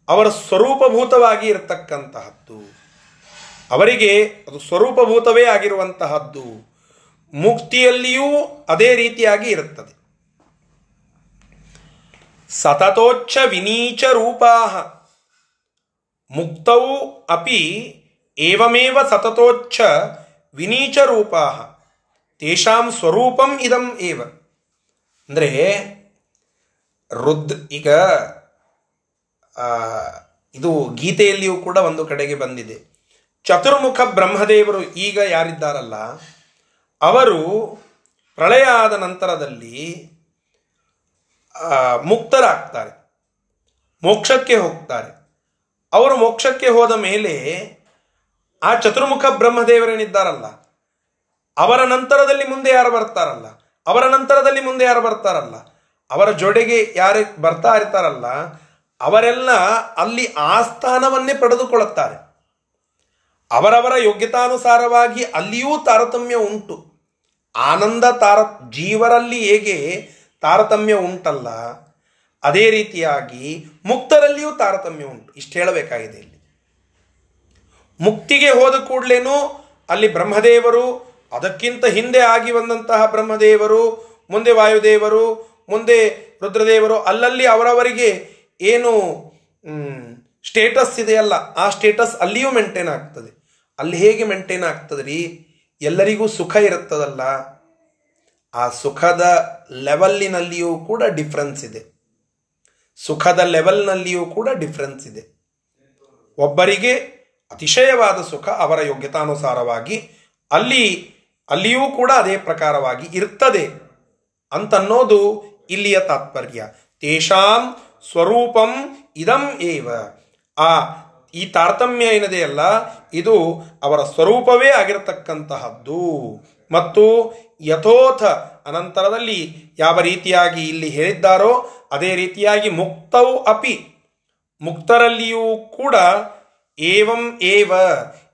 ಅವರ ಸ್ವರೂಪಭೂತವಾಗಿ ಇರತಕ್ಕಂತಹದ್ದು. ಅವರಿಗೆ ಅದು ಸ್ವರೂಪಭೂತವೇ ಆಗಿರುವಂತಹದ್ದು. ಮುಕ್ತಿಯಲ್ಲಿಯೂ ಅದೇ ರೀತಿಯಾಗಿ ಇರುತ್ತದೆ. ಸತತೋಚ್ಛ ವಿನೀಚ ರೂಪಾ ಮುಕ್ತೌ ಅಪಿ ಏವಮೇವ ಸತತೋಚ್ಛ ವಿನೀಚ ರೂಪಾ ತೇಷಾಂ ಸ್ವರೂಪಂ ಇದಂ ಏವ. ಅಂದರೆ ರುದ್ ಈಗ ಇದು ಗೀತೆಯಲ್ಲಿಯೂ ಕೂಡ ಒಂದು ಕಡೆಗೆ ಬಂದಿದೆ. ಚತುರ್ಮುಖ ಬ್ರಹ್ಮದೇವರು ಈಗ ಯಾರಿದ್ದಾರಲ್ಲ, ಅವರು ಪ್ರಳಯ ಆದ ನಂತರದಲ್ಲಿ ಮುಕ್ತರಾಗ್ತಾರೆ, ಮೋಕ್ಷಕ್ಕೆ ಹೋಗ್ತಾರೆ. ಅವರು ಮೋಕ್ಷಕ್ಕೆ ಹೋದ ಮೇಲೆ ಆ ಚತುರ್ಮುಖ ಬ್ರಹ್ಮದೇವರೇನಿದ್ದಾರಲ್ಲ, ಅವರ ನಂತರದಲ್ಲಿ ಮುಂದೆ ಯಾರು ಬರ್ತಾರಲ್ಲ, ಅವರ ನಂತರದಲ್ಲಿ ಮುಂದೆ ಯಾರು ಬರ್ತಾರಲ್ಲ ಅವರ ಜೊಡೆಗೆ ಯಾರು ಬರ್ತಾ ಇರ್ತಾರಲ್ಲ, ಅವರೆಲ್ಲ ಅಲ್ಲಿ ಆ ಸ್ಥಾನವನ್ನೇ ಪಡೆದುಕೊಳ್ಳುತ್ತಾರೆ. ಅವರವರ ಯೋಗ್ಯತಾನುಸಾರವಾಗಿ ಅಲ್ಲಿಯೂ ತಾರತಮ್ಯ ಉಂಟು. ಆನಂದ ತಾರ, ಜೀವರಲ್ಲಿ ಹೇಗೆ ತಾರತಮ್ಯ ಉಂಟಲ್ಲ, ಅದೇ ರೀತಿಯಾಗಿ ಮುಕ್ತರಲ್ಲಿಯೂ ತಾರತಮ್ಯ ಉಂಟು. ಇಷ್ಟು ಹೇಳಬೇಕಾಗಿದೆ ಇಲ್ಲಿ. ಮುಕ್ತಿಗೆ ಹೋದ ಕೂಡಲೇನು ಅಲ್ಲಿ ಬ್ರಹ್ಮದೇವರು, ಅದಕ್ಕಿಂತ ಹಿಂದೆ ಆಗಿ ಬಂದಂತಹ ಬ್ರಹ್ಮದೇವರು, ಮುಂದೆ ವಾಯುದೇವರು ಮುಂದೆ ರುದ್ರದೇವರು ಅಲ್ಲಲ್ಲಿ ಅವರವರಿಗೆ ಏನು ಸ್ಟೇಟಸ್ ಇದೆಯಲ್ಲ, ಆ ಸ್ಟೇಟಸ್ ಅಲ್ಲಿಯೂ ಮೇಂಟೈನ್ ಆಗ್ತದೆ. ಅಲ್ಲಿ ಹೇಗೆ ಮೇಂಟೈನ್ ಆಗ್ತದೆ ರೀ ಎಲ್ಲರಿಗೂ ಸುಖ ಇರುತ್ತದಲ್ಲ. ಆ ಸುಖದ ಲೆವೆಲ್ಲಿನಲ್ಲಿಯೂ ಕೂಡ ಡಿಫ್ರೆನ್ಸ್ ಇದೆ. ಸುಖದ ಲೆವೆಲ್ನಲ್ಲಿಯೂ ಕೂಡ ಡಿಫ್ರೆನ್ಸ್ ಇದೆ. ಒಬ್ಬರಿಗೆ ಅತಿಶಯವಾದ ಸುಖ ಅವರ ಯೋಗ್ಯತಾನುಸಾರವಾಗಿ ಅಲ್ಲಿ, ಅಲ್ಲಿಯೂ ಕೂಡ ಅದೇ ಪ್ರಕಾರವಾಗಿ ಇರ್ತದೆ ಅಂತನ್ನೋದು ಇಲ್ಲಿಯ ತಾತ್ಪರ್ಯ. ತೇಷಾಂ ಸ್ವರೂಪಂ ಇದಂ ಏವ. ಆ, ಈ ತಾರತಮ್ಯ ಏನದೆಯಲ್ಲ ಇದು ಅವರ ಸ್ವರೂಪವೇ ಆಗಿರತಕ್ಕಂತಹದ್ದು. ಮತ್ತು ಯಥೋಥ ಅನಂತರದಲ್ಲಿ ಯಾವ ರೀತಿಯಾಗಿ ಇಲ್ಲಿ ಹೇಳಿದ್ದಾರೋ, ಅದೇ ರೀತಿಯಾಗಿ ಮುಕ್ತವು ಅಪಿ. ಮುಕ್ತರಲ್ಲಿಯೂ ಕೂಡ ಏವಂ ಏವ,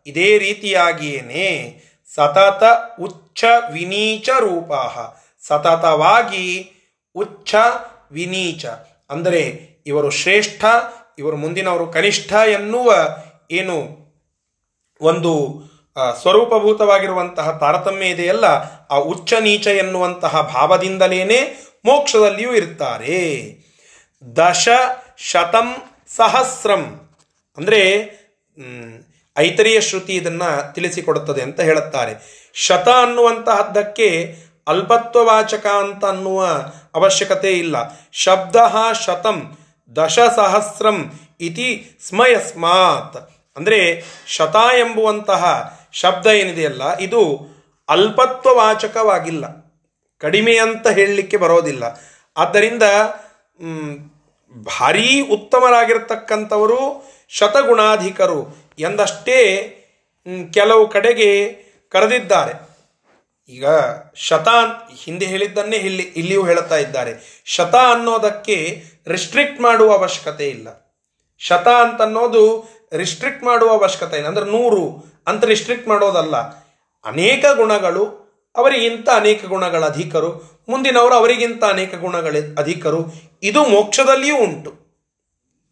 ಇದೇ ರೀತಿಯಾಗಿಯೇನೆ. ಸತತ ಉಚ್ಚ ವಿನೀಚ ರೂಪಾ ಸತತವಾಗಿ ಉಚ್ಚ ವಿನೀಚ. ಅಂದರೆ ಇವರು ಶ್ರೇಷ್ಠ, ಇವರು ಮುಂದಿನವರು ಕನಿಷ್ಠ ಎನ್ನುವ ಏನು ಒಂದು ಸ್ವರೂಪಭೂತವಾಗಿರುವಂತಹ ತಾರತಮ್ಯ ಇದೆಯಲ್ಲ, ಆ ಉಚ್ಚ ನೀಚ ಎನ್ನುವಂತಹ ಭಾವದಿಂದಲೇನೆ ಮೋಕ್ಷದಲ್ಲಿಯೂ ಇರ್ತಾರೆ. ದಶ ಶತಂ ಸಹಸ್ರಂ. ಅಂದರೆ ಐತರಿಯ ಶ್ರುತಿ ಇದನ್ನು ತಿಳಿಸಿಕೊಡುತ್ತದೆ ಅಂತ ಹೇಳುತ್ತಾರೆ. ಶತ ಅನ್ನುವಂತಹದ್ದಕ್ಕೆ ಅಲ್ಪತ್ವವಾಚಕ ಅಂತ ಅನ್ನುವ ಅವಶ್ಯಕತೆ ಇಲ್ಲ. ಶಬ್ದ ಶತಂ ದಶ ಸಹಸ್ರಂ ಇತಿ ಸ್ಮಯಸ್ಮಾತ್. ಅಂದರೆ ಶತ ಎಂಬುವಂತಹ ಶಬ್ದ ಏನಿದೆಯಲ್ಲ ಇದು ಅಲ್ಪತ್ವವಾಚಕವಾಗಿಲ್ಲ. ಕಡಿಮೆ ಅಂತ ಹೇಳಲಿಕ್ಕೆ ಬರೋದಿಲ್ಲ. ಆದ್ದರಿಂದ ಭಾರೀ ಉತ್ತಮರಾಗಿರ್ತಕ್ಕಂಥವರು ಶತಗುಣಾಧಿಕರು ಎಂದಷ್ಟೇ ಕೆಲವು ಕಡೆಗೆ ಕರೆದಿದ್ದಾರೆ. ಈಗ ಶತ ಹಿಂದೆ ಹೇಳಿದ್ದನ್ನೇ ಇಲ್ಲಿ, ಇಲ್ಲಿಯೂ ಹೇಳುತ್ತಾ ಇದ್ದಾರೆ. ಶತ ಅನ್ನೋದಕ್ಕೆ ರಿಸ್ಟ್ರಿಕ್ಟ್ ಮಾಡುವ ಅವಶ್ಯಕತೆ ಇಲ್ಲ. ಶತ ಅಂತ ಅನ್ನೋದು ರಿಸ್ಟ್ರಿಕ್ಟ್ ಮಾಡುವ ಅವಶ್ಯಕತೆ ಇಲ್ಲ. ಅಂದ್ರೆ ನೂರು ಅಂತ ರಿಸ್ಟ್ರಿಕ್ಟ್ ಮಾಡೋದಲ್ಲ. ಅನೇಕ ಗುಣಗಳು, ಅವರಿಗಿಂತ ಅನೇಕ ಗುಣಗಳ ಅಧಿಕರು, ಮುಂದಿನವರು ಅವರಿಗಿಂತ ಅನೇಕ ಗುಣಗಳ ಅಧಿಕರು, ಇದು ಮೋಕ್ಷದಲ್ಲಿಯೂ ಉಂಟು.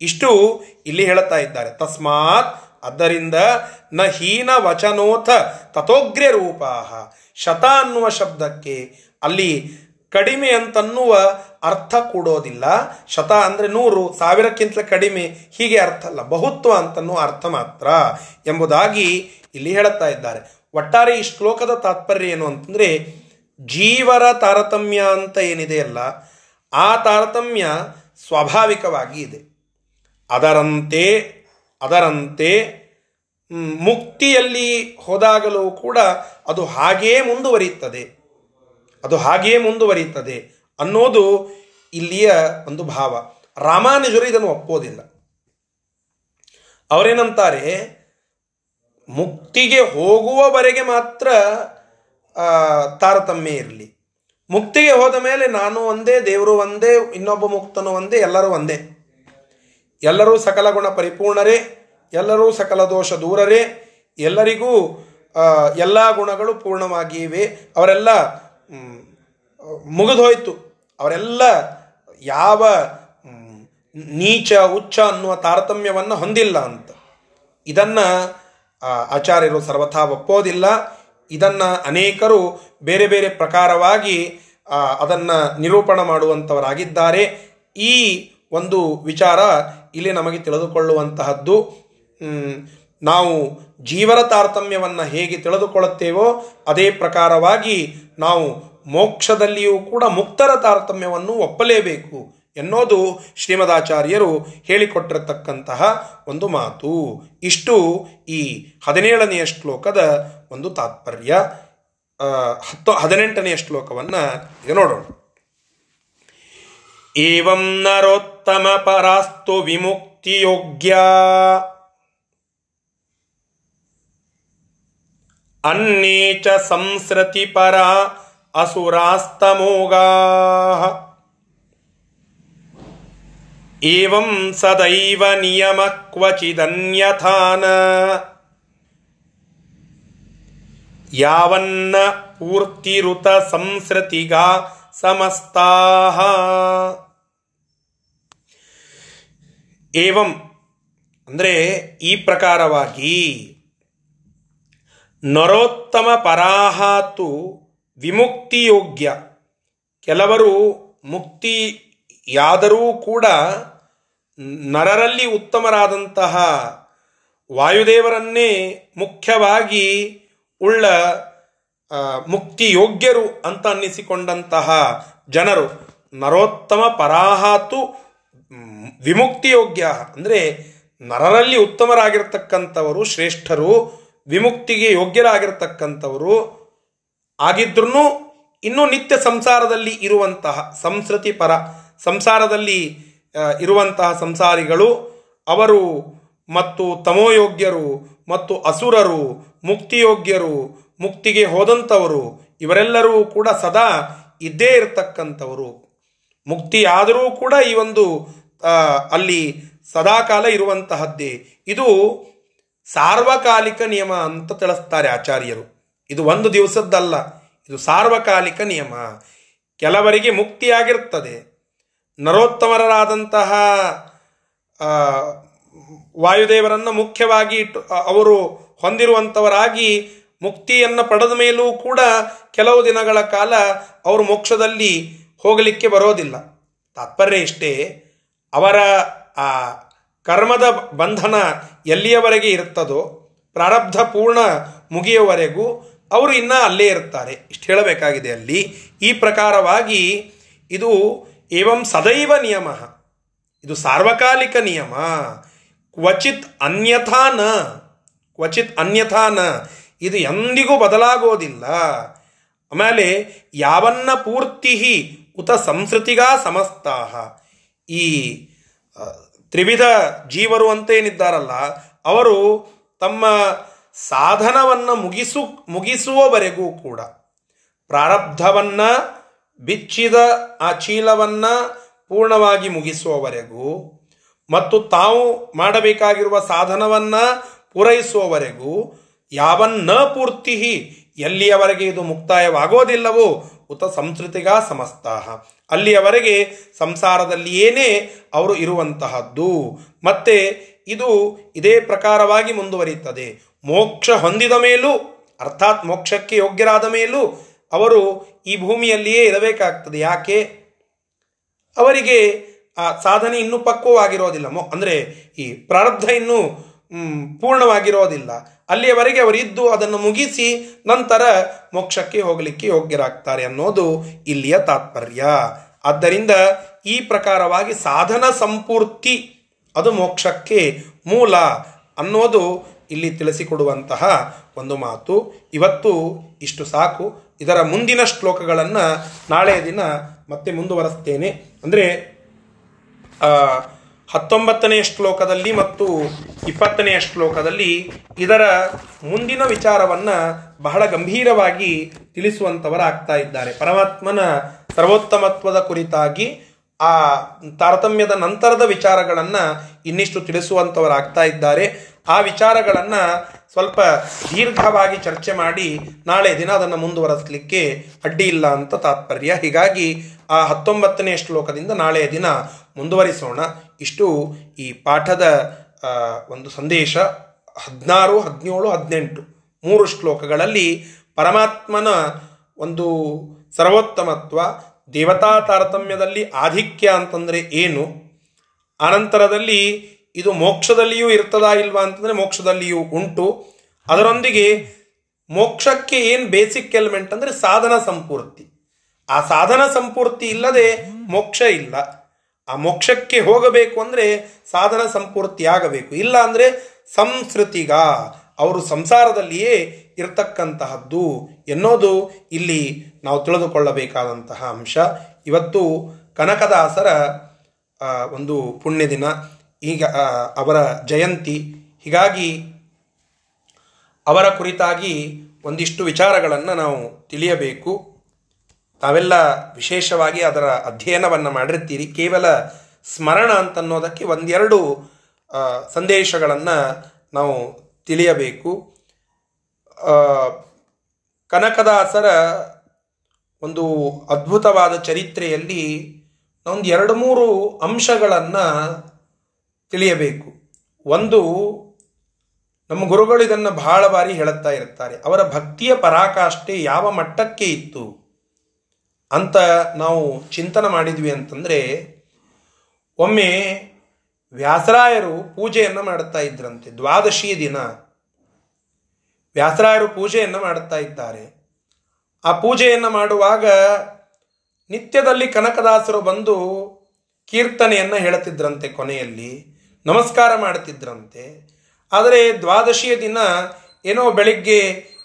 ಇಷ್ಟು ಇಲ್ಲಿ ಹೇಳುತ್ತಾ ಇದ್ದಾರೆ. ತಸ್ಮಾತ್ ಆದ್ದರಿಂದ ನ ಹೀನ ವಚನೋಥ ತಥೋಗ್ರ್ಯ ರೂಪಾಹ. ಶತ ಅನ್ನುವ ಶಬ್ದಕ್ಕೆ ಅಲ್ಲಿ ಕಡಿಮೆ ಅಂತನ್ನುವ ಅರ್ಥ ಕೊಡೋದಿಲ್ಲ. ಶತ ಅಂದರೆ ನೂರು, ಸಾವಿರಕ್ಕಿಂತ ಕಡಿಮೆ ಹೀಗೆ ಅರ್ಥ ಅಲ್ಲ. ಬಹುತ್ವ ಅಂತನ್ನೋ ಅರ್ಥ ಮಾತ್ರ ಎಂಬುದಾಗಿ ಇಲ್ಲಿ ಹೇಳುತ್ತಾ ಇದ್ದಾರೆ. ಒಟ್ಟಾರೆ ಈ ಶ್ಲೋಕದ ತಾತ್ಪರ್ಯ ಏನು ಅಂತಂದರೆ, ಜೀವರ ತಾರತಮ್ಯ ಅಂತ ಏನಿದೆಯಲ್ಲ ಆ ತಾರತಮ್ಯ ಸ್ವಾಭಾವಿಕವಾಗಿ ಇದೆ. ಅದರಂತೆ ಅದರಂತೆ ಮುಕ್ತಿಯಲ್ಲಿ ಹೋದಾಗಲೂ ಕೂಡ ಅದು ಹಾಗೇ ಮುಂದುವರಿಯುತ್ತದೆ. ಅದು ಹಾಗೆಯೇ ಮುಂದುವರಿಯುತ್ತದೆ ಅನ್ನೋದು ಇಲ್ಲಿಯ ಒಂದು ಭಾವ. ರಾಮಾನುಜರು ಇದನ್ನು ಒಪ್ಪೋದಿಲ್ಲ ಅವರೇನಂತಾರೆ, ಮುಕ್ತಿಗೆ ಹೋಗುವವರೆಗೆ ಮಾತ್ರ ತಾರತಮ್ಯ ಇರಲಿ. ಮುಕ್ತಿಗೆ ಹೋದ ಮೇಲೆ ನಾನು ಒಂದೇ, ದೇವರು ಒಂದೇ, ಇನ್ನೊಬ್ಬ ಮುಕ್ತನು ಒಂದೇ, ಎಲ್ಲರೂ ಒಂದೇ. ಎಲ್ಲರೂ ಸಕಲ ಗುಣ ಪರಿಪೂರ್ಣರೇ, ಎಲ್ಲರೂ ಸಕಲ ದೋಷ ದೂರರೇ, ಎಲ್ಲರಿಗೂ ಎಲ್ಲ ಗುಣಗಳು ಪೂರ್ಣವಾಗಿವೆ. ಅವರೆಲ್ಲ ಮುಗಿದೋಯ್ತು. ಅವರೆಲ್ಲ ಯಾವ ನೀಚ ಉಚ್ಚ ಅನ್ನುವ ತಾರತಮ್ಯವನ್ನು ಹೊಂದಿಲ್ಲ ಅಂತ. ಇದನ್ನು ಆಚಾರ್ಯರು ಸರ್ವಥಾ ಒಪ್ಪೋದಿಲ್ಲ. ಇದನ್ನು ಅನೇಕರು ಬೇರೆ ಬೇರೆ ಪ್ರಕಾರವಾಗಿ ಅದನ್ನು ನಿರೂಪಣ ಮಾಡುವಂಥವರಾಗಿದ್ದಾರೆ. ಈ ಒಂದು ವಿಚಾರ ಇಲ್ಲಿ ನಮಗೆ ತಿಳಿದುಕೊಳ್ಳುವಂತಹದ್ದು ನಾವು ಜೀವರ ತಾರತಮ್ಯವನ್ನು ಹೇಗೆ ತಿಳಿದುಕೊಳ್ಳುತ್ತೇವೋ ಅದೇ ಪ್ರಕಾರವಾಗಿ ನಾವು ಮೋಕ್ಷದಲ್ಲಿಯೂ ಕೂಡ ಮುಕ್ತರ ತಾರತಮ್ಯವನ್ನು ಒಪ್ಪಲೇಬೇಕು ಎನ್ನೋದು ಶ್ರೀಮದಾಚಾರ್ಯರು ಹೇಳಿಕೊಟ್ಟಿರತಕ್ಕಂತಹ ಒಂದು ಮಾತು. ಇಷ್ಟು ಈ ಹದಿನೇಳನೆಯ ಶ್ಲೋಕದ ಒಂದು ತಾತ್ಪರ್ಯ. ಹತ್ತು, ಹದಿನೆಂಟನೆಯ ಶ್ಲೋಕವನ್ನು ಈಗ ನೋಡೋಣ. ಏವಂ ನರೋತ್ತಮ ಪರಾಸ್ತು ವಿಮುಕ್ತಿಯೋಗ್ಯ ಅನ್ನೇ ಚ ಸಂಸ್ರತಿ ಪರ ಅಸುರಾಸ್ತಮೋಗಾ ಏವಂ ಸದೈವ ನಿಯಮ ಕ್ವಚಿದನ್ಯಥಾನ ಯಾವನ್ನ ಪೂರ್ತಿರುತ ಸಂಸ್ರತಿಗ ಸಮಸ್ತಾಹ ಏವಂ. ಅಂದರೆ ಈ ಪ್ರಕಾರವಾಗಿ ನರೋತ್ತಮ ಪರಾಹಾತು ವಿಮುಕ್ತಿಯೋಗ್ಯ. ಕೆಲವರು ಮುಕ್ತಿಯಾದರೂ ಕೂಡ ನರರಲ್ಲಿ ಉತ್ತಮರಾದಂತಹ ವಾಯುದೇವರನ್ನೇ ಮುಖ್ಯವಾಗಿ ಉಳ್ಳ ಮುಕ್ತಿ ಮುಕ್ತಿಯೋಗ್ಯರು ಅಂತ ಅನ್ನಿಸಿಕೊಂಡಂತಹ ಜನರು. ನರೋತ್ತಮ ಪರಾಹಾತು ವಿಮುಕ್ತಿಯೋಗ್ಯ ಅಂದರೆ ನರರಲ್ಲಿ ಉತ್ತಮರಾಗಿರ್ತಕ್ಕಂಥವರು ಶ್ರೇಷ್ಠರು, ವಿಮುಕ್ತಿಗೆ ಯೋಗ್ಯರಾಗಿರ್ತಕ್ಕಂಥವರು ಆಗಿದ್ರೂ ಇನ್ನೂ ನಿತ್ಯ ಸಂಸಾರದಲ್ಲಿ ಇರುವಂತಹ ಸಂಸ್ಕೃತಿ ಪರ, ಸಂಸಾರದಲ್ಲಿ ಇರುವಂತಹ ಸಂಸಾರಿಗಳು, ಅವರು ಮತ್ತು ತಮೋಯೋಗ್ಯರು ಮತ್ತು ಅಸುರರು, ಮುಕ್ತಿಯೋಗ್ಯರು, ಮುಕ್ತಿಗೆ ಹೋದಂಥವರು, ಇವರೆಲ್ಲರೂ ಕೂಡ ಸದಾ ಇದ್ದೇ ಇರತಕ್ಕಂಥವರು. ಮುಕ್ತಿಯಾದರೂ ಕೂಡ ಈ ಒಂದು ಅಲ್ಲಿ ಸದಾಕಾಲ ಇರುವಂತಹದ್ದೇ. ಇದು ಸಾರ್ವಕಾಲಿಕ ನಿಯಮ ಅಂತ ತಿಳಿಸ್ತಾರೆ ಆಚಾರ್ಯರು. ಇದು ಒಂದು ದಿವಸದ್ದಲ್ಲ, ಇದು ಸಾರ್ವಕಾಲಿಕ ನಿಯಮ. ಕೆಲವರಿಗೆ ಮುಕ್ತಿಯಾಗಿರ್ತದೆ. ನರೋತ್ತಮರಾದಂತಹ ವಾಯುದೇವರನ್ನು ಮುಖ್ಯವಾಗಿ ಇಟ್ಟು ಅವರು ಹೊಂದಿರುವಂಥವರಾಗಿ ಮುಕ್ತಿಯನ್ನು ಪಡೆದ ಮೇಲೂ ಕೂಡ ಕೆಲವು ದಿನಗಳ ಕಾಲ ಅವರು ಮೋಕ್ಷದಲ್ಲಿ ಹೋಗಲಿಕ್ಕೆ ಬರೋದಿಲ್ಲ. ತಾತ್ಪರ್ಯ ಇಷ್ಟೇ. ಅವರ, ಆ, ಕರ್ಮದ ಬಂಧನ ಎಲ್ಲಿಯವರೆಗೆ ಇರುತ್ತದೋ, ಪ್ರಾರಬ್ಧ ಪೂರ್ಣ ಮುಗಿಯುವವರೆಗೂ ಅವರು ಇನ್ನೂ ಅಲ್ಲೇ ಇರ್ತಾರೆ ಇಷ್ಟು ಹೇಳಬೇಕಾಗಿದೆ ಅಲ್ಲಿ, ಈ ಪ್ರಕಾರವಾಗಿ ಇದು ಏವಂ ಸದೈವ ನಿಯಮ. ಇದು ಸಾರ್ವಕಾಲಿಕ ನಿಯಮ. ಕ್ವಚಿತ್ ಅನ್ಯಥಾ ನ, ಕ್ವಚಿತ್ ಅನ್ಯಥಾ ನ, ಇದು ಎಂದಿಗೂ ಬದಲಾಗೋದಿಲ್ಲ. ಆಮೇಲೆ ಯಾವನ್ನ ಪೂರ್ತಿ ಉತ ಸಂಸ್ಕೃತಿಗಾ ಸಮಸ್ತಾಹ. ಈ ತ್ರಿವಿಧ ಜೀವರು ಅಂತ ಏನಿದ್ದಾರಲ್ಲ ಅವರು ತಮ್ಮ ಸಾಧನವನ್ನು ಮುಗಿಸು, ಮುಗಿಸುವವರೆಗೂ ಕೂಡ ಪ್ರಾರಬ್ಧವನ್ನು, ಬಿಚ್ಚಿದ ಆ ಚೀಲವನ್ನು ಪೂರ್ಣವಾಗಿ ಮುಗಿಸುವವರೆಗೂ ಮತ್ತು ತಾವು ಮಾಡಬೇಕಾಗಿರುವ ಸಾಧನವನ್ನು ಪೂರೈಸುವವರೆಗೂ, ಯಾವನ್ನ ಪೂರ್ತಿ ಎಲ್ಲಿಯವರೆಗೆ ಇದು ಮುಕ್ತಾಯವಾಗೋದಿಲ್ಲವೋ ಉತ ಸಂಸ್ಕೃತಿಗ ಸಮಸ್ತಾಹ. ಅಲ್ಲಿಯವರೆಗೆ ಸಂಸಾರದಲ್ಲಿಯೇನೇ ಅವರು ಇರುವಂತಹದ್ದು. ಮತ್ತೆ ಇದು ಇದೇ ಪ್ರಕಾರವಾಗಿ ಮುಂದುವರಿಯುತ್ತದೆ. ಮೋಕ್ಷ ಹೊಂದಿದ ಮೇಲೂ, ಅರ್ಥಾತ್ ಮೋಕ್ಷಕ್ಕೆ ಯೋಗ್ಯರಾದ ಮೇಲೂ, ಅವರು ಈ ಭೂಮಿಯಲ್ಲಿಯೇ ಇರಬೇಕಾಗ್ತದೆ. ಯಾಕೆ? ಅವರಿಗೆ ಆ ಸಾಧನೆ ಇನ್ನೂ ಪಕ್ವವಾಗಿರೋದಿಲ್ಲ. ಮೊ ಅಂದರೆ ಈ ಪ್ರಾರಬ್ಧ ಇನ್ನೂ ಪೂರ್ಣವಾಗಿರೋದಿಲ್ಲ. ಅಲ್ಲಿಯವರೆಗೆ ಅವರಿದ್ದು ಅದನ್ನು ಮುಗಿಸಿ ನಂತರ ಮೋಕ್ಷಕ್ಕೆ ಹೋಗಲಿಕ್ಕೆ ಯೋಗ್ಯರಾಗ್ತಾರೆ ಅನ್ನೋದು ಇಲ್ಲಿಯ ತಾತ್ಪರ್ಯ. ಆದ್ದರಿಂದ ಈ ಪ್ರಕಾರವಾಗಿ ಸಾಧನ ಸಂಪೂರ್ತಿ ಅದು ಮೋಕ್ಷಕ್ಕೆ ಮೂಲ ಅನ್ನೋದು ಇಲ್ಲಿ ತಿಳಿಸಿಕೊಡುವಂತಹ ಒಂದು ಮಾತು. ಇವತ್ತು ಇಷ್ಟು ಸಾಕು. ಇದರ ಮುಂದಿನ ಶ್ಲೋಕಗಳನ್ನು ನಾಳೆಯ ದಿನ ಮತ್ತೆ ಮುಂದುವರೆಸ್ತೇನೆ. ಅಂದರೆ ಹತ್ತೊಂಬತ್ತನೆಯ ಶ್ಲೋಕದಲ್ಲಿ ಮತ್ತು ಇಪ್ಪತ್ತನೆಯ ಶ್ಲೋಕದಲ್ಲಿ ಇದರ ಮುಂದಿನ ವಿಚಾರವನ್ನ ಬಹಳ ಗಂಭೀರವಾಗಿ ತಿಳಿಸುವಂಥವರಾಗ್ತಾ ಇದ್ದಾರೆ. ಪರಮಾತ್ಮನ ಸರ್ವೋತ್ತಮತ್ವದ ಕುರಿತಾಗಿ ಆ ತಾರತಮ್ಯದ ನಂತರದ ವಿಚಾರಗಳನ್ನ ಇನ್ನಿಷ್ಟು ತಿಳಿಸುವಂಥವರಾಗ್ತಾ ಇದ್ದಾರೆ. ಆ ವಿಚಾರಗಳನ್ನ ಸ್ವಲ್ಪ ದೀರ್ಘವಾಗಿ ಚರ್ಚೆ ಮಾಡಿ ನಾಳೆ ದಿನ ಅದನ್ನು ಮುಂದುವರೆಸಲಿಕ್ಕೆ ಅಡ್ಡಿ ಇಲ್ಲ ಅಂತ ತಾತ್ಪರ್ಯ. ಹೀಗಾಗಿ ಆ ಹತ್ತೊಂಬತ್ತನೇ ಶ್ಲೋಕದಿಂದ ನಾಳೆಯ ದಿನ ಮುಂದುವರಿಸೋಣ. ಇಷ್ಟು ಈ ಪಾಠದ ಒಂದು ಸಂದೇಶ ಹದಿನಾರು, ಹದಿನೇಳು, ಹದಿನೆಂಟು ಮೂರು ಶ್ಲೋಕಗಳಲ್ಲಿ ಪರಮಾತ್ಮನ ಒಂದು ಸರ್ವೋತ್ತಮತ್ವ, ದೇವತಾ ತಾರತಮ್ಯದಲ್ಲಿ ಆಧಿಕ್ಯ ಅಂತಂದರೆ ಏನು? ಅನಂತರದಲ್ಲಿ ಇದು ಮೋಕ್ಷದಲ್ಲಿಯೂ ಇರ್ತದಾ ಇಲ್ವಾ ಅಂತಂದರೆ ಮೋಕ್ಷದಲ್ಲಿಯೂ ಉಂಟು. ಅದರೊಂದಿಗೆ ಮೋಕ್ಷಕ್ಕೆ ಏನು ಬೇಸಿಕ್ ಎಲಿಮೆಂಟ್ ಅಂದರೆ ಸಾಧನ ಸಂಪೂರ್ತಿ. ಆ ಸಾಧನ ಸಂಪೂರ್ತಿ ಇಲ್ಲದೆ ಮೋಕ್ಷ ಇಲ್ಲ. ಆ ಮೋಕ್ಷಕ್ಕೆ ಹೋಗಬೇಕು ಅಂದರೆ ಸಾಧನ ಸಂಪೂರ್ತಿಯಾಗಬೇಕು ಇಲ್ಲ ಅಂದರೆ ಸಂಸ್ಕೃತಿಗ ಅವರು ಸಂಸಾರದಲ್ಲಿಯೇ ಇರತಕ್ಕಂತಹದ್ದು ಎನ್ನೋದು ಇಲ್ಲಿ ನಾವು ತಿಳಿದುಕೊಳ್ಳಬೇಕಾದಂತಹ ಅಂಶ. ಇವತ್ತು ಕನಕದಾಸರ ಒಂದು ಪುಣ್ಯ ದಿನ ಈಗ ಅವರ ಜಯಂತಿ. ಹೀಗಾಗಿ ಅವರ ಕುರಿತಾಗಿ ಒಂದಿಷ್ಟು ವಿಚಾರಗಳನ್ನು ನಾವು ತಿಳಿಯಬೇಕು. ತಾವೆಲ್ಲ ವಿಶೇಷವಾಗಿ ಅದರ ಅಧ್ಯಯನವನ್ನು ಮಾಡಿರ್ತೀರಿ. ಕೇವಲ ಸ್ಮರಣ ಅಂತನ್ನೋದಕ್ಕೆ ಒಂದೆರಡು ಸಂದೇಶಗಳನ್ನು ನಾವು ತಿಳಿಯಬೇಕು. ಕನಕದಾಸರ ಒಂದು ಅದ್ಭುತವಾದ ಚರಿತ್ರೆಯಲ್ಲಿ ಒಂದು ಎರಡು ಮೂರು ಅಂಶಗಳನ್ನು ತಿಳಿಯಬೇಕು. ಒಂದು, ನಮ್ಮ ಗುರುಗಳು ಇದನ್ನು ಬಹಳ ಬಾರಿ ಹೇಳುತ್ತಾ ಇರ್ತಾರೆ. ಅವರ ಭಕ್ತಿಯ ಪರಾಕಾಷ್ಠೆ ಯಾವ ಮಟ್ಟಕ್ಕೆ ಇತ್ತು? ಅಂತ ನಾವು ಚಿಂತನೆ ಮಾಡಿದ್ವಿ ಅಂತಂದರೆ, ಒಮ್ಮೆ ವ್ಯಾಸರಾಯರು ಪೂಜೆಯನ್ನು ಮಾಡುತ್ತಾ ಇದ್ರಂತೆ. ದ್ವಾದಶಿ ದಿನ. ವ್ಯಾಸರಾಯರು ಪೂಜೆಯನ್ನು ಮಾಡುತ್ತಾ ಇದ್ದಾರೆ. ಆ ಪೂಜೆಯನ್ನು ಮಾಡುವಾಗ ನಿತ್ಯದಲ್ಲಿ ಕನಕದಾಸರು ಬಂದು ಕೀರ್ತನೆಯನ್ನು ಹೇಳುತ್ತಿದ್ರಂತೆ ಕೊನೆಯಲ್ಲಿ, ನಮಸ್ಕಾರ ಮಾಡುತ್ತಿದ್ರಂತೆ. ಆದರೆ ದ್ವಾದಶಿಯ ದಿನ ಏನೋ ಬೆಳಿಗ್ಗೆ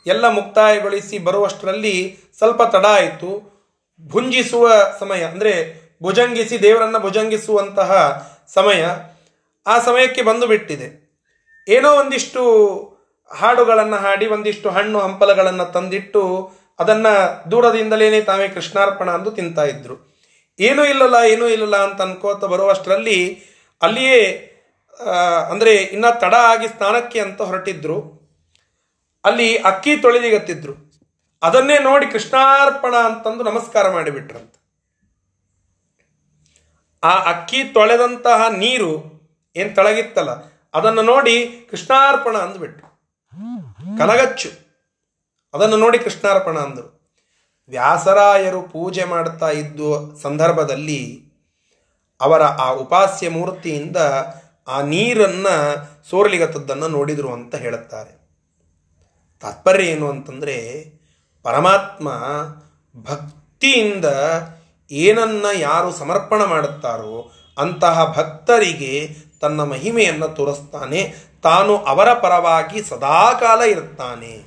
ಎಲ್ಲ ಮುಕ್ತಾಯಗೊಳಿಸಿ ಬರುವಷ್ಟರಲ್ಲಿ ಸ್ವಲ್ಪ ತಡ ಆಯಿತು. ಭುಂಜಿಸುವ ಸಮಯ, ಅಂದರೆ ಭುಜಂಗಿಸಿ ದೇವರನ್ನ ಭುಜಂಗಿಸುವಂತಹ ಸಮಯ, ಆ ಸಮಯಕ್ಕೆ ಬಂದು ಬಿಟ್ಟಿದೆ. ಏನೋ ಒಂದಿಷ್ಟು ಹಾಡುಗಳನ್ನು ಹಾಡಿ, ಒಂದಿಷ್ಟು ಹಣ್ಣು ಹಂಪಲಗಳನ್ನು ತಂದಿಟ್ಟು ಅದನ್ನ ದೂರದಿಂದಲೇನೆ ತಾವೇ ಕೃಷ್ಣಾರ್ಪಣ ಅಂದು ತಿಂತಾ ಇದ್ರು. ಏನೂ ಇಲ್ಲಲ್ಲ ಏನೂ ಇಲ್ಲಲ್ಲ ಅಂತ ಅನ್ಕೋತ ಬರುವಷ್ಟರಲ್ಲಿ ಅಲ್ಲಿಯೇ ಅಂದ್ರೆ ಇನ್ನ ತಡ ಆಗಿ ಸ್ನಾನಕ್ಕೆ ಅಂತ ಹೊರಟಿದ್ರು. ಅಲ್ಲಿ ಅಕ್ಕಿ ತೊಳೆದಿಗತ್ತಿದ್ರು. ಅದನ್ನೇ ನೋಡಿ ಕೃಷ್ಣಾರ್ಪಣ ಅಂತಂದು ನಮಸ್ಕಾರ ಮಾಡಿಬಿಟ್ರಂತ. ಆ ಅಕ್ಕಿ ತೊಳೆದಂತಹ ನೀರು ಏನು ತಳಗಿತ್ತಲ್ಲ, ಅದನ್ನು ನೋಡಿ ಕೃಷ್ಣಾರ್ಪಣ ಅಂದ್ಬಿಟ್ರು. ಕನಗಚ್ಚು. ಅದನ್ನು ನೋಡಿ ಕೃಷ್ಣಾರ್ಪಣ ಅಂದರು. ವ್ಯಾಸರಾಯರು ಪೂಜೆ ಮಾಡ್ತಾ ಇದ್ದು ಸಂದರ್ಭದಲ್ಲಿ ಅವರ ಆ ಉಪಾಸ್ಯ ಮೂರ್ತಿಯಿಂದ ಆ ನೀರನ್ನ ಸೋರ್ಲಿಗತ್ತದ್ದನ್ನು ನೋಡಿದರು ಅಂತ ಹೇಳುತ್ತಾರೆ. ತಾತ್ಪರ್ಯ ಏನು ಅಂತಂದ್ರೆ ಪರಮಾತ್ಮ ಭಕ್ತಿಯಿಂದ ಏನನ್ನ ಯಾರು ಸಮರ್ಪಣ ಮಾಡುತ್ತಾರೋ ಅಂತಹ ಭಕ್ತರಿಗೆ ತನ್ನ ಮಹಿಮೆಯನ್ನು ತೋರಿಸ್ತಾನೆ. ತಾನು ಅವರ ಪರವಾಗಿ ಸದಾಕಾಲ ಇರುತ್ತಾನೆ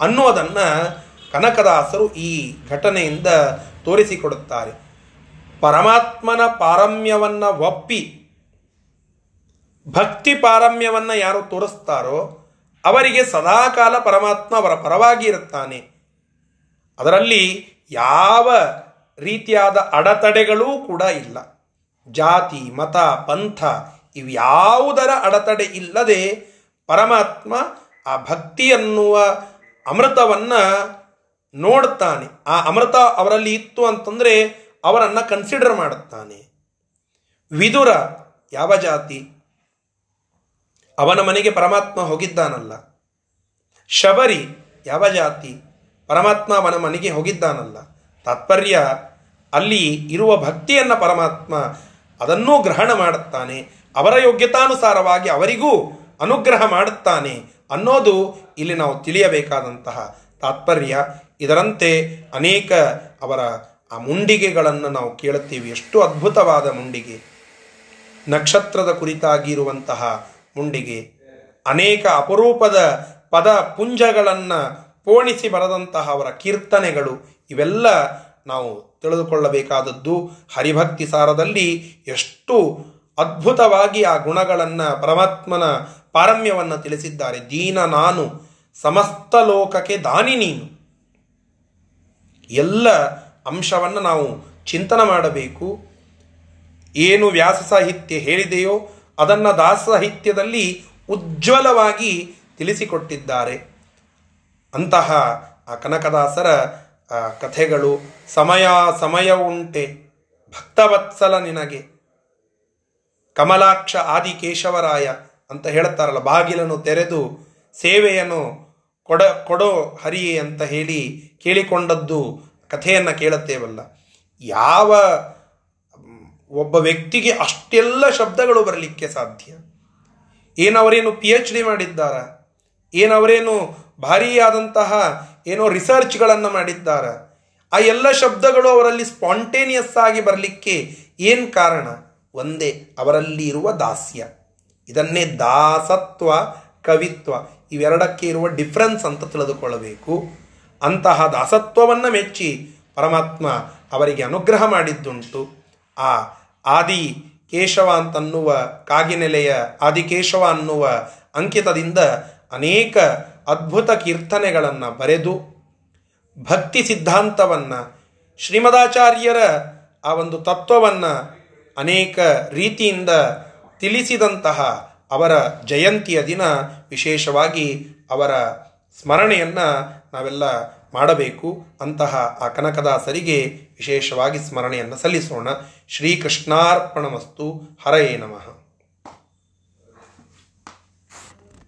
ಅನ್ನೋದನ್ನು ಕನಕದಾಸರು ಈ ಘಟನೆಯಿಂದ ತೋರಿಸಿಕೊಡುತ್ತಾರೆ. ಪರಮಾತ್ಮನ ಪಾರಮ್ಯವನ್ನು ಒಪ್ಪಿ ಭಕ್ತಿ ಪಾರಮ್ಯವನ್ನು ಯಾರು ತೋರಿಸ್ತಾರೋ ಅವರಿಗೆ ಸದಾಕಾಲ ಪರಮಾತ್ಮ ಅವರ ಪರವಾಗಿ ಇರುತ್ತಾನೆ. ಅದರಲ್ಲಿ ಯಾವ ರೀತಿಯಾದ ಅಡೆತಡೆಗಳೂ ಕೂಡ ಇಲ್ಲ. ಜಾತಿ, ಮತ, ಪಂಥ ಇವ್ಯಾವುದರ ಅಡತಡೆ ಇಲ್ಲದೆ ಪರಮಾತ್ಮ ಆ ಭಕ್ತಿ ಅನ್ನುವ ಅಮೃತವನ್ನು ನೋಡ್ತಾನೆ ಆ ಅಮೃತ ಅವರಲ್ಲಿ ಇತ್ತು ಅಂತಂದರೆ ಅವರನ್ನು ಕನ್ಸಿಡರ್ ಮಾಡುತ್ತಾನೆ. ವಿದುರ ಯಾವ ಜಾತಿ? ಅವನ ಮನೆಗೆ ಪರಮಾತ್ಮ ಹೋಗಿದ್ದಾನಲ್ಲ. ಶಬರಿ ಯಾವ ಜಾತಿ? ಪರಮಾತ್ಮ ಅವನ ಮನೆಗೆ ಹೋಗಿದ್ದಾನಲ್ಲ. ತಾತ್ಪರ್ಯ ಅಲ್ಲಿ ಇರುವ ಭಕ್ತಿಯನ್ನ ಪರಮಾತ್ಮ ಅದನ್ನೂ ಗ್ರಹಣ ಮಾಡುತ್ತಾನೆ. ಅವರ ಯೋಗ್ಯತಾನುಸಾರವಾಗಿ ಅವರಿಗೂ ಅನುಗ್ರಹ ಮಾಡುತ್ತಾನೆ ಅನ್ನೋದು ಇಲ್ಲಿ ನಾವು ತಿಳಿಯಬೇಕಾದಂತಹ ತಾತ್ಪರ್ಯ. ಇದರಂತೆ ಅನೇಕ ಅವರ ಆ ಮುಂಡಿಗೆಗಳನ್ನು ನಾವು ಕೇಳುತ್ತೀವಿ. ಎಷ್ಟು ಅದ್ಭುತವಾದ ಮುಂಡಿಗೆ. ನಕ್ಷತ್ರದ ಕುರಿತಾಗಿರುವಂತಹ ಮುಂಡಿಗೆ ಅನೇಕ ಅಪರೂಪದ ಪದ ಪುಂಜಗಳನ್ನು ಪೋಣಿಸಿ ಬರೆದಂತಹ ಅವರ ಕೀರ್ತನೆಗಳು ಇವೆಲ್ಲ ನಾವು ತಿಳಿದುಕೊಳ್ಳಬೇಕಾದದ್ದು. ಹರಿಭಕ್ತಿ ಸಾರದಲ್ಲಿ ಎಷ್ಟು ಅದ್ಭುತವಾಗಿ ಆ ಗುಣಗಳನ್ನು ಪರಮಾತ್ಮನ ಪಾರಮ್ಯವನ್ನು ತಿಳಿಸಿದ್ದಾರೆ. ದೀನ ನಾನು, ಸಮಸ್ತ ಲೋಕಕ್ಕೆ ದಾನಿ ನೀನು. ಎಲ್ಲ ಅಂಶವನ್ನು ನಾವು ಚಿಂತನೆ ಮಾಡಬೇಕು. ಏನು ವ್ಯಾಸ ಸಾಹಿತ್ಯ ಹೇಳಿದೆಯೋ ಅದನ್ನು ದಾಸ ಸಾಹಿತ್ಯದಲ್ಲಿ ಉಜ್ವಲವಾಗಿ ತಿಳಿಸಿಕೊಟ್ಟಿದ್ದಾರೆ. ಅಂತಹ ಆ ಕನಕದಾಸರ ಕಥೆಗಳು ಸಮಯ ಸಮಯ ಉಂಟೆ. ಭಕ್ತವತ್ಸಲ ನಿನಗೆ. ಕಮಲಾಕ್ಷ ಆದಿ ಕೇಶವರಾಯ ಅಂತ ಹೇಳ್ತಾರಲ್ಲ ಬಾಗಿಲನ್ನು ತೆರೆದು ಸೇವೆಯನ್ನು ಕೊಡ, ಕೊಡೋ ಹರಿಯೇ ಅಂತ ಹೇಳಿ ಕೇಳಿಕೊಂಡದ್ದು ಕಥೆಯನ್ನು ಕೇಳುತ್ತೇವಲ್ಲ. ಯಾವ, ಒಬ್ಬ ವ್ಯಕ್ತಿಗೆ ಅಷ್ಟೆಲ್ಲ ಶಬ್ದಗಳು ಬರಲಿಕ್ಕೆ ಸಾಧ್ಯ? ಏನವರೇನು ಪಿ ಎಚ್ ಡಿ ಮಾಡಿದ್ದಾರ? ಏನವರೇನು ಭಾರಿಯಾದಂತಹ ಏನೋ ರಿಸರ್ಚ್ಗಳನ್ನು ಮಾಡಿದ್ದಾರೆ. ಆ ಎಲ್ಲ ಶಬ್ದಗಳು ಅವರಲ್ಲಿ ಸ್ಪಾಂಟೇನಿಯಸ್ ಆಗಿ ಬರಲಿಕ್ಕೆ ಏನು ಕಾರಣ? ಒಂದೇ, ಅವರಲ್ಲಿ ಇರುವ ದಾಸ್ಯ. ಇದನ್ನೇ ದಾಸತ್ವ, ಕವಿತ್ವ, ಇವೆರಡಕ್ಕೆ ಇರುವ ಡಿಫ್ರೆನ್ಸ್ ಅಂತ ತಿಳಿದುಕೊಳ್ಳಬೇಕು. ಅಂತಹ ದಾಸತ್ವವನ್ನು ಮೆಚ್ಚಿ ಪರಮಾತ್ಮ ಅವರಿಗೆ ಅನುಗ್ರಹ ಮಾಡಿದ್ದುಂಟು. ಆ ಆದಿ ಕೇಶವ ಅಂತನ್ನುವ ಕಾಗಿನೆಲೆಯ, ಆದಿಕೇಶವ ಅನ್ನುವ ಅಂಕಿತದಿಂದ ಅನೇಕ ಅದ್ಭುತ ಕೀರ್ತನೆಗಳನ್ನು ಬರೆದು ಭಕ್ತಿ ಸಿದ್ಧಾಂತವನ್ನು ಶ್ರೀಮದಾಚಾರ್ಯರ ಆ ಒಂದು ತತ್ವವನ್ನು ಅನೇಕ ರೀತಿಯಿಂದ ತಿಳಿಸಿದಂತಹ ಅವರ ಜಯಂತಿಯ ದಿನ ವಿಶೇಷವಾಗಿ ಅವರ ಸ್ಮರಣೆಯನ್ನು ನಾವೆಲ್ಲ ಮಾಡಬೇಕು. ಅಂತಹ ಆ ಕನಕದಾಸರಿಗೆ ವಿಶೇಷವಾಗಿ ಸ್ಮರಣೆಯನ್ನು ಸಲ್ಲಿಸೋಣ. ಶ್ರೀಕೃಷ್ಣಾರ್ಪಣಮಸ್ತು. ಹರಯೇ ನಮಃ.